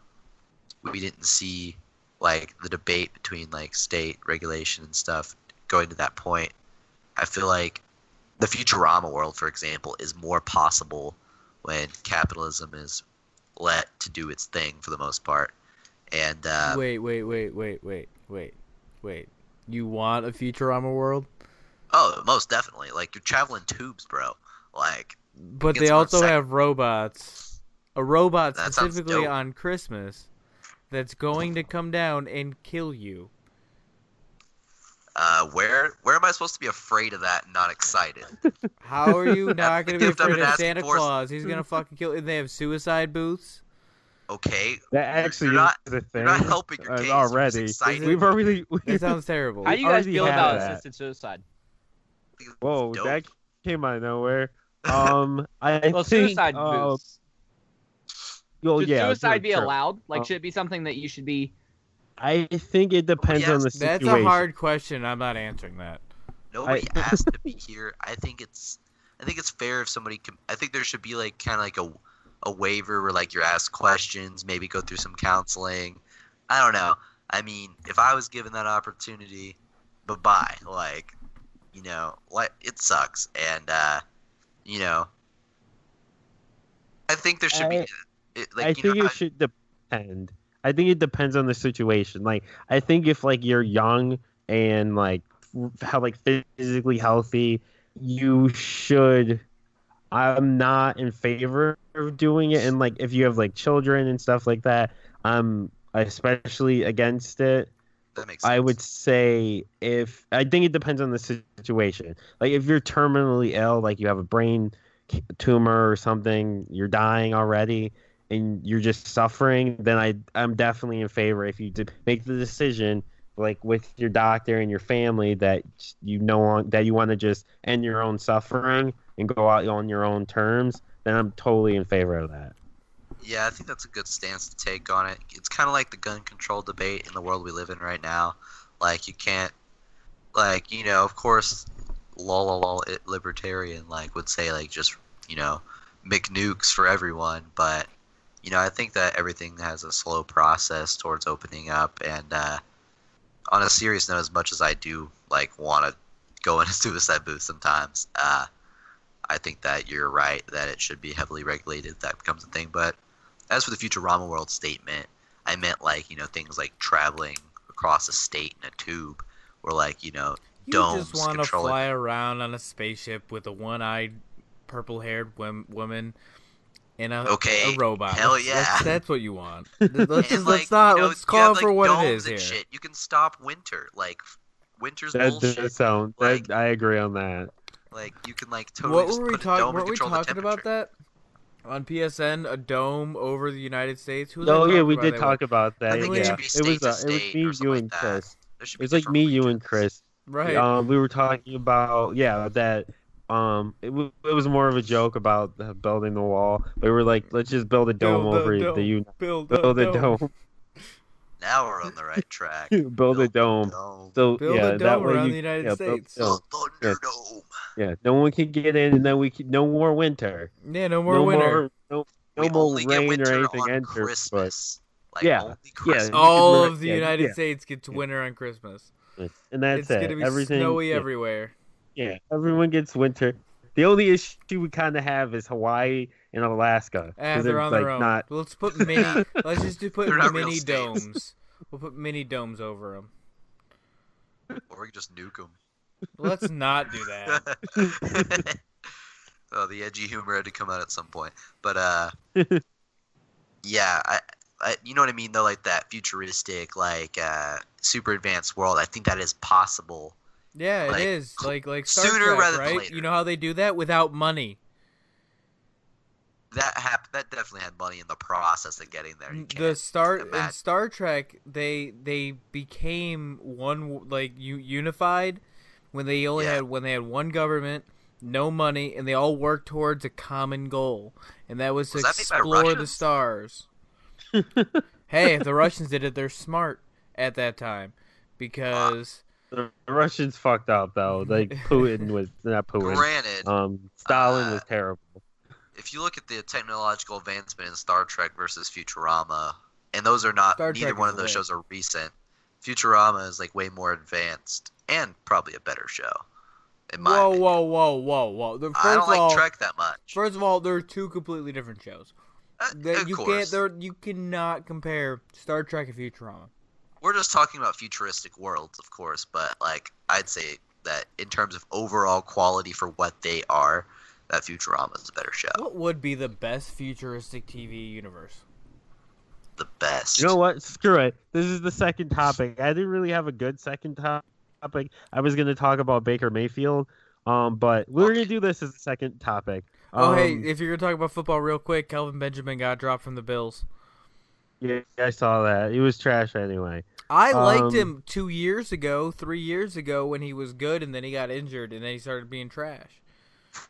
we didn't see like the debate between like state regulation and stuff going to that point. I feel like the Futurama world, for example, is more possible when capitalism is let to do its thing for the most part. And uh, wait, wait, wait, wait, wait, wait, wait. You want a Futurama world? oh, most definitely, like you're traveling tubes, bro. Like But they also have robots. A robot That specifically on Christmas that's going to come down and kill you. Uh, where where am I supposed to be afraid of that and not excited? How are you not going to be afraid of Santa for. Claus? He's going to fucking kill. And they have suicide booths. Okay, That actually you're not- is the thing. you're not helping your uh, case. You're already. excited. We've already. We, That sounds terrible. How do you guys feel about that. assisted suicide? whoa, Dope. that came out of nowhere. Um, I Well, think. suicide uh, booths. Well, Should yeah, suicide sure, be sure. allowed? Like, Um, should it be something that you should be? I think it depends on the Yes. situation. That's a hard question. I'm not answering that. Nobody asked to be here. I think it's I think it's fair if somebody can. I think there should be like kind of like a a waiver where like you're asked questions, maybe go through some counseling. I don't know. I mean, if I was given that opportunity, bye bye. Like, you know, like it sucks, and uh, you know, I think there should be. I- It, like, I think know, it should depend. I think it depends on the situation. Like, I think if like you're young and like how like physically healthy, you should. I'm not in favor of doing it, and like if you have like children and stuff like that, I'm especially against it. that makes sense. I would say if I think it depends on the situation. Like if you're terminally ill, like you have a brain tumor or something, you're dying already, and you're just suffering, then I I'm definitely in favor if you make the decision like with your doctor and your family that you know that you want to just end your own suffering and go out on your own terms. Then I'm totally in favor of that. Yeah, I think that's a good stance to take on it. It's kind of like the gun control debate in the world we live in right now. Like you can't, like you know, of course, lol lol, libertarian like would say like just you know, McNukes for everyone. But you know, I think that everything has a slow process towards opening up. And uh, on a serious note, as much as I do like want to go in a suicide booth sometimes, uh, I think that you're right that it should be heavily regulated. If that becomes a thing, but as for the Futurama world statement, I meant like you know things like traveling across a state in a tube, or like you know You domes just want to fly around on a spaceship with a one-eyed, purple-haired wom- woman and a, Okay, a robot. hell That's- yeah. That's, that's what you want. Let's just like, let's not you know, let's call have, for like, what it domes is and here. Shit. You can stop winter. Like winter's That bullshit. does sound. Like- that, I agree on that. Like you can like totally What just were we put a talking? dome Weren't we talking about that on PSN? A dome over the United States. Who Oh yeah, we did talk with? about that. I think it should be it state was to uh, it was state me, or you, something and like that. Chris. There It was like me, you, and. Chris. Right. Um, we were talking about yeah that um it, w- it was more of a joke about uh, building the wall. We were like, let's just build a dome Build a over dome. the U. build, Build a dome. dome. Now we're on the right track. build a dome. Dome. So Build yeah, a that dome way around you, the United yeah, build- States. yeah, The yeah, no one can get in, and then we can, no more winter. Yeah, no more no winter. more no, no we more only rain winter or anything on enters. But Christmas. Like, Yeah, only yeah. Christmas. you All of the yeah, United yeah. States gets winter on Christmas. and that's it's it. gonna be Everything snowy yeah. everywhere. Yeah, everyone gets winter. The only issue we kind of have is Hawaii and Alaska. Ah, 'cause they're they're, on like their own. not. Let's put mini. let's just do put They're mini domes. We'll put mini domes over them. Or we can just nuke them. Let's not do that. oh, the edgy humor had to come out at some point. But uh, yeah, I, I, you know what I mean though, like that futuristic, like uh, super advanced world. I think that is possible Yeah, Like, it is. Like like Star sooner Trek, rather than right? later. You know how they do that without money. That hap- That definitely had money in the process of getting there. The can't Star in. Star Trek, they they became one like u- unified when they only Yeah. had when they had one government, no money, and they all worked towards a common goal, and that was to that explore the stars. hey, if the Russians did it, they're smart at that time because The Russians fucked up though. Like Putin was not Putin. Granted, Um, Stalin Uh, was terrible. if you look at the technological advancement in Star Trek versus Futurama, and those are not Star neither Trek one of those lit. shows are recent. Futurama is like way more advanced and probably a better show. In my whoa, opinion. whoa, whoa, whoa, whoa. The, first I don't of like all, Trek that much. first of all, they're two completely different shows. Uh, That of you can't. course, you cannot compare Star Trek and Futurama. We're just talking about futuristic worlds, of course, but like I'd say that in terms of overall quality for what they are, that Futurama is a better show. What would be the best futuristic TV universe? The best. You know what? Screw it. This is the second topic. I didn't really have a good second topic. I was going to talk about Baker Mayfield, um, but we're going to do this as a second topic. Oh, hey, Um, if you're gonna talk about football real quick, Kelvin Benjamin got dropped from the Bills. yeah, I saw that. He was trash anyway. I liked Um, him two years ago, three years ago when he was good, and then he got injured, and then he started being trash.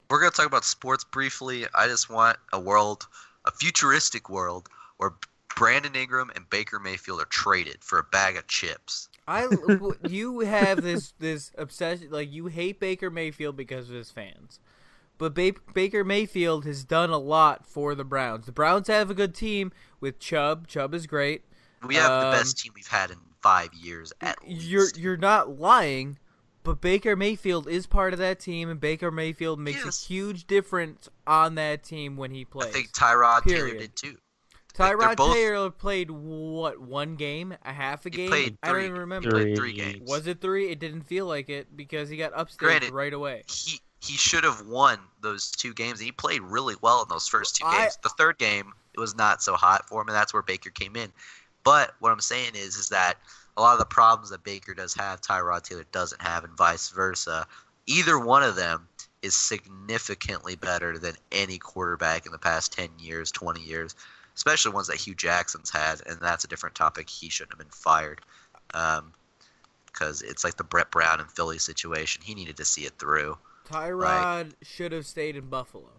We're gonna talk about sports briefly. I just want a world, a futuristic world, where Brandon Ingram and Baker Mayfield are traded for a bag of chips. I you have this this obsession like you hate Baker Mayfield because of his fans. But ba- Baker Mayfield has done a lot for the Browns. The Browns have a good team with Chubb. Chubb is great. We have Um, the best team we've had in five years at You're least. you're not lying, but Baker Mayfield is part of that team, and Baker Mayfield makes Yes. a huge difference on that team when he plays. I think Tyrod Taylor did too. like, Tyrod both- Taylor played what one game, a half a He game. I don't even remember. three Three. games. Was it three? It didn't feel like it because he got upstaged right away. he he should have won those two games. He played really well in those first two I- games. The third game it was not so hot for him, and that's where Baker came in. But what I'm saying is, is that a lot of the problems that Baker does have, Tyrod Taylor doesn't have, and vice versa. Either one of them is significantly better than any quarterback in the past 10 years, 20 years, especially ones that Hue Jackson's had, and that's a different topic. He shouldn't have been fired. Um, because it's like the Brett Brown and Philly situation. He needed to see it through. Tyrod should have stayed in Buffalo.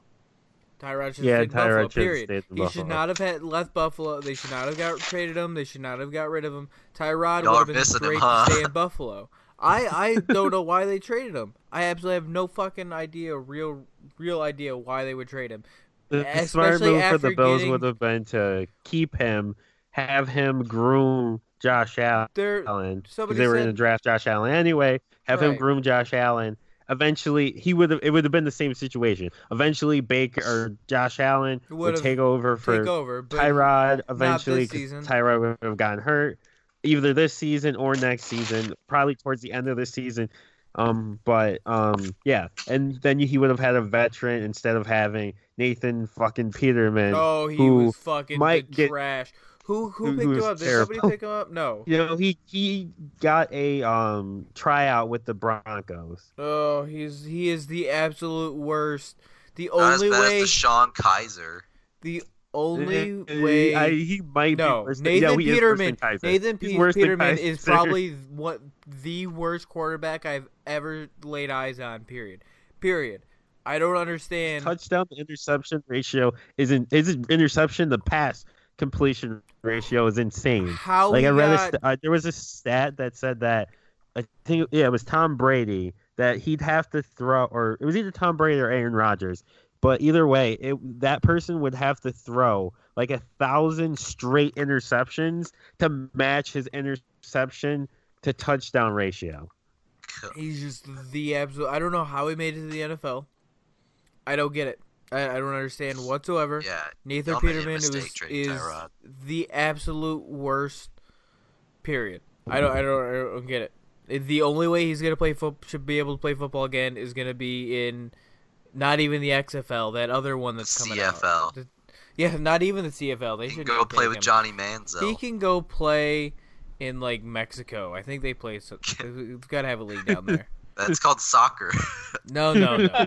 Tyrod should Yeah, have stayed Tyrod Buffalo. should Period. stayed he Buffalo. should not have had left Buffalo. They should not have got traded him. They should not have got rid of him. Tyrod Y'all would have been missing him, great huh? to stay in Buffalo. I I don't know why they traded him. I absolutely have no fucking idea, real real idea why they would trade him. The smart Especially move for the Bills getting- would have been to keep him, have him groom Josh Allen. They're Allen 'cause Somebody they were said- going to draft Josh Allen anyway. Have him groom Josh Allen. Eventually, he would have. It would have been the same situation. Eventually, Baker or Josh Allen would take over for take over. Tyrod. Eventually, this 'cause season. Tyrod would have gotten hurt, either this season or next season. Probably towards the end of the season. Um, but um, yeah, and then he would have had a veteran instead of having Nathan fucking Peterman. Oh, he who was fucking might the get- trash. Who who who- picked who him was up? Did terrible. somebody pick him up? No. You know, he he got a um tryout with the Broncos. Oh, he's he is the absolute worst. The Not as only bad way, as DeShone Kizer. the only Uh, way. I, he might no, be worse than, Nathan yeah, he worse Peterman. than Nathan He's Pe- worse than Peterman is probably what the worst quarterback I've ever laid eyes on. Period. Period. I don't understand. touchdown to interception ratio isn't isn't interception the pass completion ratio is insane. How like I read a got, st- uh, there was a stat that said that I think yeah it was Tom Brady that he'd have to throw or it was either Tom Brady or Aaron Rodgers. But either way, it that person would have to throw like a thousand straight interceptions to match his interception to touchdown ratio. he's just the absolute. I don't know how he made it to the NFL. I don't get it. I, I don't understand whatsoever. Yeah, Nathan Y'all made a Peterman is, the absolute worst. Period. I don't. I don't. I don't get it. The only way he's gonna play foot should be able to play football again is gonna be in, not even the XFL, that other one that's coming out. CFL. Yeah, not even the CFL. They He can should go play with Johnny Manziel. He can go play in like Mexico. I think they play. So, we've got to have a league down there. That's called soccer. No, no, no,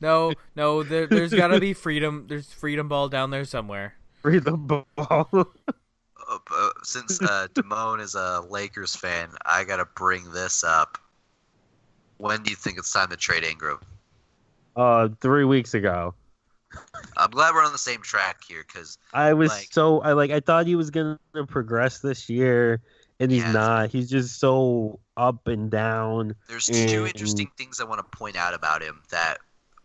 no, no. There, there's gotta be freedom. There's freedom ball down there somewhere. Freedom ball. Uh, uh, since uh, Damone is a Lakers fan, I gotta bring this up. When do you think it's time to trade Ingram? uh, three weeks ago. I'm glad we're on the same track here because I was Like- so I like I thought he was gonna progress this year, and he's Yes. not. He's just so up and down. there's two Mm. interesting things I want to point out about him that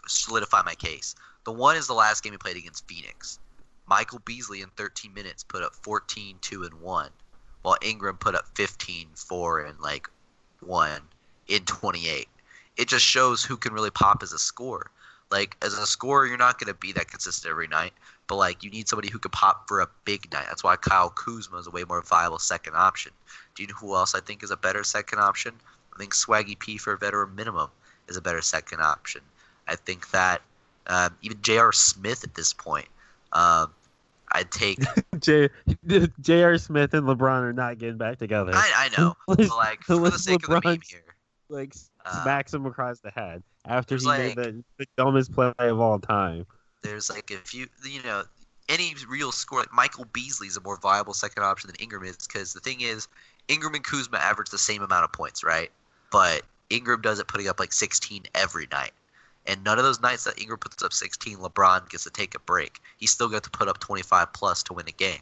solidify my case. The one is the last game he played against Phoenix. Michael Beasley in 13 minutes put up 14, 2, and 1, while Ingram put up 15, 4, and like 1 in 28. It just shows who can really pop as a scorer. Like, as a scorer, you're not going to be that consistent every night, but like, you need somebody who could pop for a big night. That's why Kyle Kuzma is a way more viable second option. Do you know who else I think is a better second option? I think Swaggy P for a veteran minimum is a better second option. I think that um, even J.R. Smith at this point, um, I'd take. J. J.R. Smith and LeBron are not getting back together. I, I know, but like for the sake of the meme here, like Uh, smacks him across the head after he made the, the dumbest play of all time. There's like if you you know any real score like Michael Beasley's a more viable second option than Ingram is because the thing is Ingram and Kuzma average the same amount of points, right? But Ingram does it putting up like 16 every night. And none of those nights that Ingram puts up 16, LeBron gets to take a break. He's still got to put up 25 plus to win a game.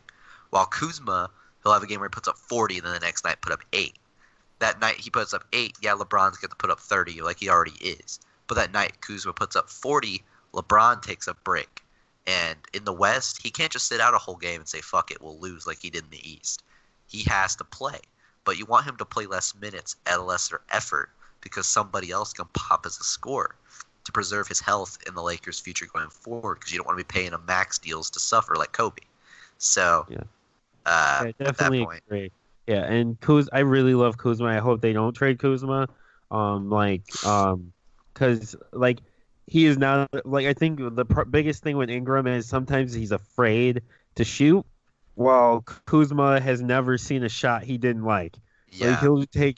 While Kuzma, he'll have a game where he puts up 40 and then the next night put up 8. That night he puts up 8, yeah, LeBron's got to put up 30 like he already is. But that night Kuzma puts up 40, LeBron takes a break. And in the West, he can't just sit out a whole game and say, fuck it, we'll lose like he did in the East. He has to play. But you want him to play less minutes at a lesser effort because somebody else can pop as a scorer to preserve his health in the Lakers' future going forward because you don't want to be paying him max deals to suffer like Kobe. So, Yeah. uh, Yeah, at that definitely point, agree. Yeah, and Kuz, I really love Kuzma. I hope they don't trade Kuzma. Um, like, um, because like he is now like I think the pr- biggest thing with Ingram is sometimes he's afraid to shoot, while Kuzma has never seen a shot he didn't like. Like yeah. he'll take.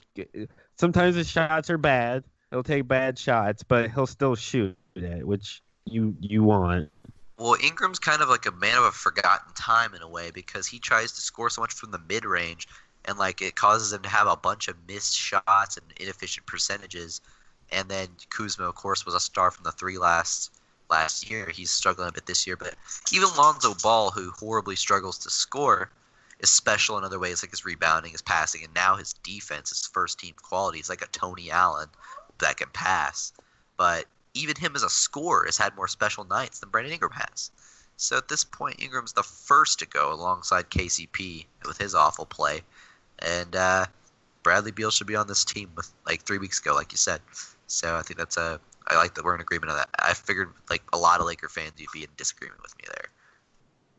Sometimes his shots are bad. He'll take bad shots, but he'll still shoot it, which you you want. Well, Ingram's kind of like a man of a forgotten time in a way because he tries to score so much from the mid range, and like it causes him to have a bunch of missed shots and inefficient percentages. And then Kuzma, of course, was a star from the three last last year. He's struggling a bit this year, but even Lonzo Ball, who horribly struggles to score, is special in other ways, like his rebounding, his passing, and now his defense, his first team quality. He's like a Tony Allen that can pass. But even him as a scorer has had more special nights than Brandon Ingram has. So at this point, Ingram's the first to go alongside KCP with his awful play, and uh, Bradley Beal should be on this team with like three weeks ago, like you said. So I think that's a. I like that we're in agreement on that. I figured like a lot of Laker fans you'd be in disagreement with me there.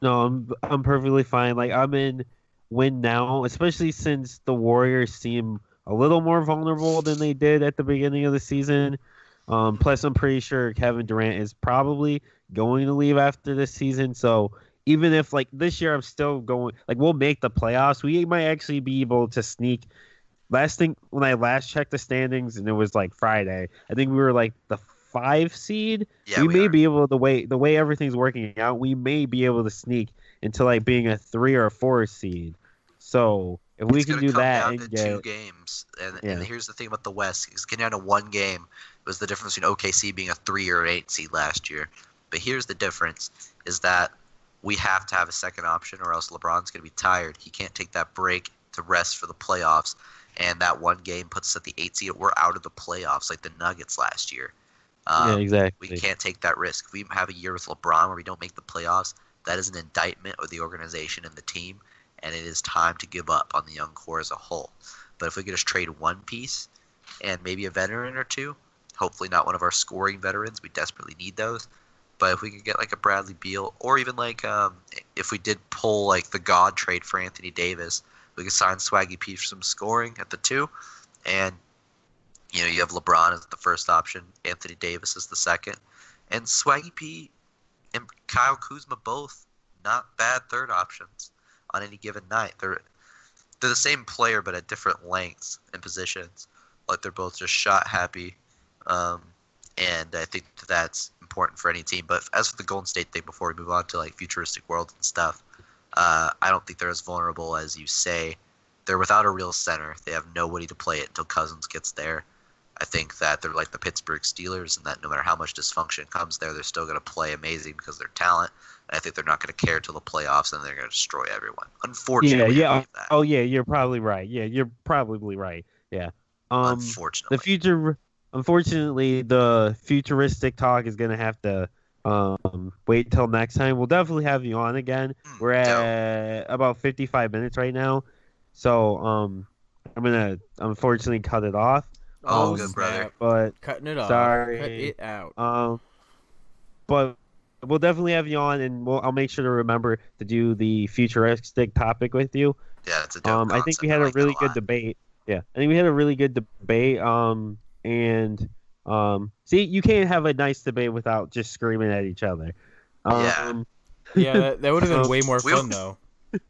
No, I'm I'm perfectly fine. Like I'm in win now, especially since the Warriors seem a little more vulnerable than they did at the beginning of the season. Um, plus, I'm pretty sure Kevin Durant is probably going to leave after this season. So even if like this year, I'm still going. Like we'll make the playoffs. We might actually be able to sneak. Last thing when I last checked the standings, and it was like Friday. I think we were like the five seed Yeah, we, we, may are. be able the way the way everything's working out we may be able to sneak into like being a three or a four seed so if we can do that down and to get two games, and, and here's the thing about the West: it's getting down to one game. It was the difference between OKC being a three or an eight seed last year. But here's the difference: is that we have to have a second option, or else LeBron's going to be tired. He can't take that break to rest for the playoffs, and that one game puts us at the eight seed. We're out of the playoffs, like the Nuggets last year. Um, yeah exactly we can't take that risk. If we have a year with LeBron where we don't make the playoffs, that is an indictment of the organization and the team, and it is time to give up on the young core as a whole. But if we could just trade one piece and maybe a veteran or two, hopefully not one of our scoring veterans, we desperately need those. But if we could get like a Bradley Beal, or even like um, if we did pull like the God trade for Anthony Davis, we could sign Swaggy P for some scoring at the two, and you know you have LeBron as the first option, Anthony Davis as the second, and Swaggy P and Kyle Kuzma both not bad third options on any given night. They're they're the same player but at different lengths and positions. Like they're both just shot happy Um, and I think that's important for any team. But as for the Golden State thing, before we move on to like futuristic worlds and stuff, uh, I don't think they're as vulnerable as you say. They're without a real center. They have nobody to play it until Cousins gets there. I think that they're like the Pittsburgh Steelers, and that no matter how much dysfunction comes there, they're still going to play amazing because their talent. And I think they're not going to care till the playoffs, and they're going to destroy everyone. Unfortunately, yeah. Believe that. Oh yeah, you're probably right. Yeah, you're probably right. Yeah. Um, Unfortunately, the future, unfortunately, the futuristic talk is gonna have to um wait till next time. We'll definitely have you on again. Mm, We're at about 55 minutes right now, so um, I'm gonna unfortunately cut it off. Oh, um, good brother. But Cutting it off. Sorry. Cut it out. Um, but we'll definitely have you on, and we'll, I'll make sure to remember to do the futuristic topic with you. Yeah, it's a dope Um, I think we had a like that really good debate. Yeah, I think we had a really good debate. Um, and um, see, you can't have a nice debate without just screaming at each other. Yeah. Um, Yeah, that, that would have been way more fun though.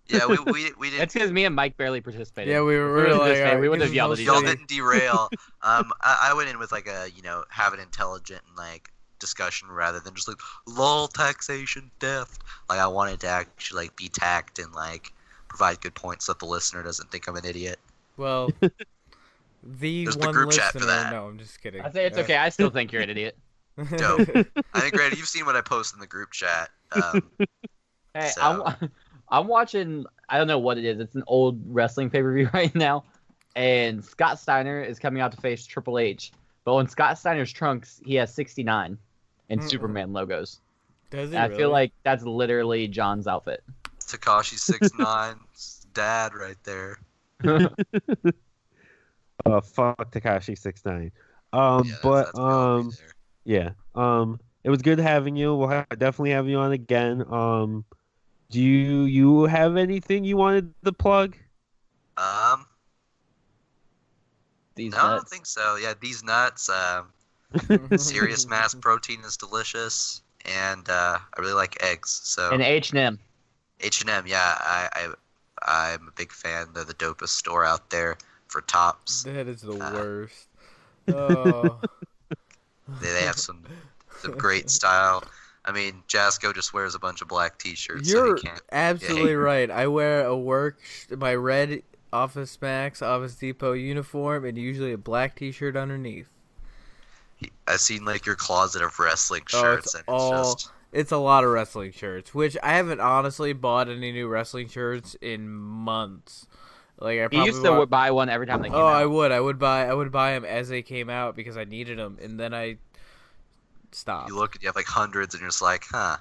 Yeah, we we, we didn't. That's because me and Mike barely participated. Yeah, we were we really would've like, participated, we wouldn't have yelled at each no Y'all didn't derail. um, I, I went in with like a you know have an intelligent and like discussion rather than just like lol taxation theft. Like I wanted to actually like be tact and like provide good points so that the listener doesn't think I'm an idiot. Well, the There's the one group chat for listener. that. No, I'm just kidding. I say it's Uh, okay. I still think you're an idiot. Dope. I think granted you've seen what I post in the group chat. Um, Hey, So- I'm, I'm watching. I don't know what it is. It's an old wrestling pay per view right now, and Scott Steiner is coming out to face Triple H. But on Scott Steiner's trunks, he has 69 and Mm-mm. Superman logos. Does it And I really? feel like that's literally John's outfit. Tekashi six nine dad right there. Uh, fuck Tekashi six nine. Um, Yeah, but um, yeah. Um, it was good having you. We'll have, definitely have you on again. Um, do you you have anything you wanted to plug? Um, These no, I don't nuts. think so. Yeah, these nuts. Um, serious mass protein is delicious, and uh, I really like eggs. So And H and M. H and M, yeah, I, I I'm a big fan. They're the dopest store out there for tops. That is the Uh, worst. Oh. They, have some some great style. I mean, Jasco just wears a bunch of black T-shirts, You're so he can't. absolutely right. I wear a work my red Office Max Office Depot uniform and usually a black T-shirt underneath. I've seen like your closet of wrestling Oh, shirts, it's and it's all- just It's a lot of wrestling shirts, which I haven't honestly bought any new wrestling shirts in months. Like I He probably used to bought- buy one every time they came Oh, out. I would. I would buy. I would buy them as they came out because I needed them, and then I stopped. you look and you have like hundreds, and you're just like, huh,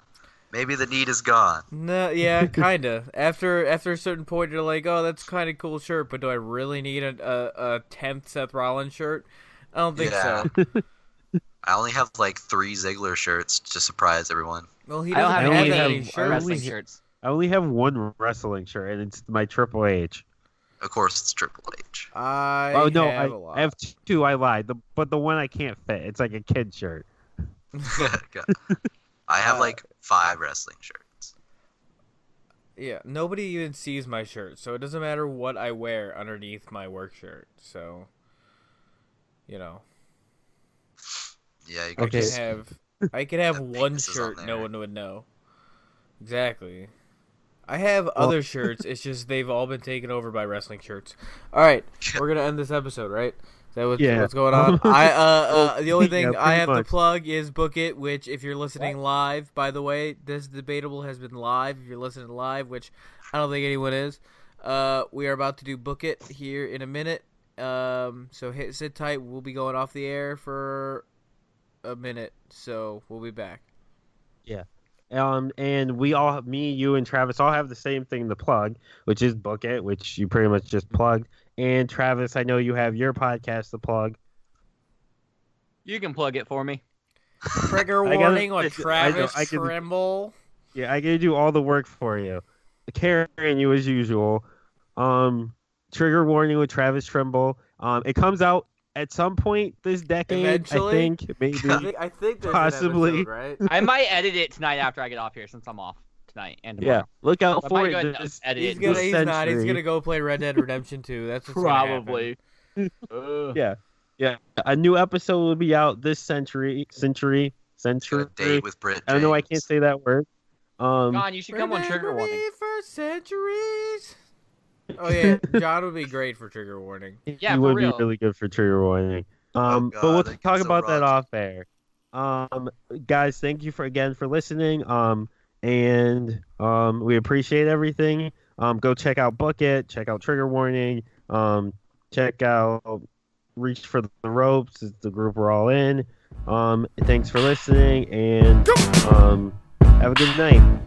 maybe the need is gone. No, yeah, kinda. after after a certain point, you're like, oh, that's kind of cool shirt, but do I really need a a, a tenth Seth Rollins shirt? I don't think Yeah. so. I only have like three Ziggler shirts to surprise everyone. Well, he I don't doesn't have have, any any have- shirts. wrestling only- shirts. I only have one wrestling shirt, and it's my Triple H. Of course, it's Triple H. I oh no, have I, a lot. I have two. I lied. The, but the one I can't fit. It's like a kid shirt. I have Uh, like five wrestling shirts. Yeah, nobody even sees my shirt, so it doesn't matter what I wear underneath my work shirt. So, you know, Yeah, you I could Okay. can just have I could have one penises on shirt no one would know. Exactly. I have other shirts. It's just they've all been taken over by wrestling shirts. All right, we're gonna end this episode, right? Is that what, Yeah. what's going on? I uh, uh the only thing Yeah, I have much. to plug is Book It, which if you're listening live, by the way, this debatable has been live. If you're listening live, which I don't think anyone is, uh, we are about to do Book It here in a minute. Um, so hit sit tight. We'll be going off the air for a minute, so we'll be back. Um, and we all, me, you, and Travis, all have the same thing to plug, which is Book It, which you pretty much just plugged. And Travis, I know you have your podcast to plug. You can plug it for me. Trigger I gotta- warning on I know, Travis I can- Yeah, I gotta do all the work for you. Carrying you as usual. Um, trigger warning with Travis Trimble. Um, it comes out at some point this decade. Eventually? I think maybe. I think, I think there's Possibly. episode, right? I might edit it tonight after I get off here since I'm off tonight and tomorrow. yeah, look out I for might it. go this- edit He's gonna. this He's not. He's gonna go play Red Dead Redemption 2. That's what's. Probably. yeah, Yeah. A new episode will be out this century. Century. Century. Good date with Brit. I don't know. I can't say that word. Um, John, you should come on trigger Remember warning. for centuries. Oh yeah, John would be great for trigger warning. Yeah, he for would real. be really good for trigger warning. Um, Oh, but we'll talk gets so about that off air. Um, guys, thank you for again for listening. Um, and um, we appreciate everything. Um, go check out Book It, Check out Trigger Warning. Um, check out Reach for the Ropes. It's the group we're all in. Um, thanks for listening, and um, have a good night.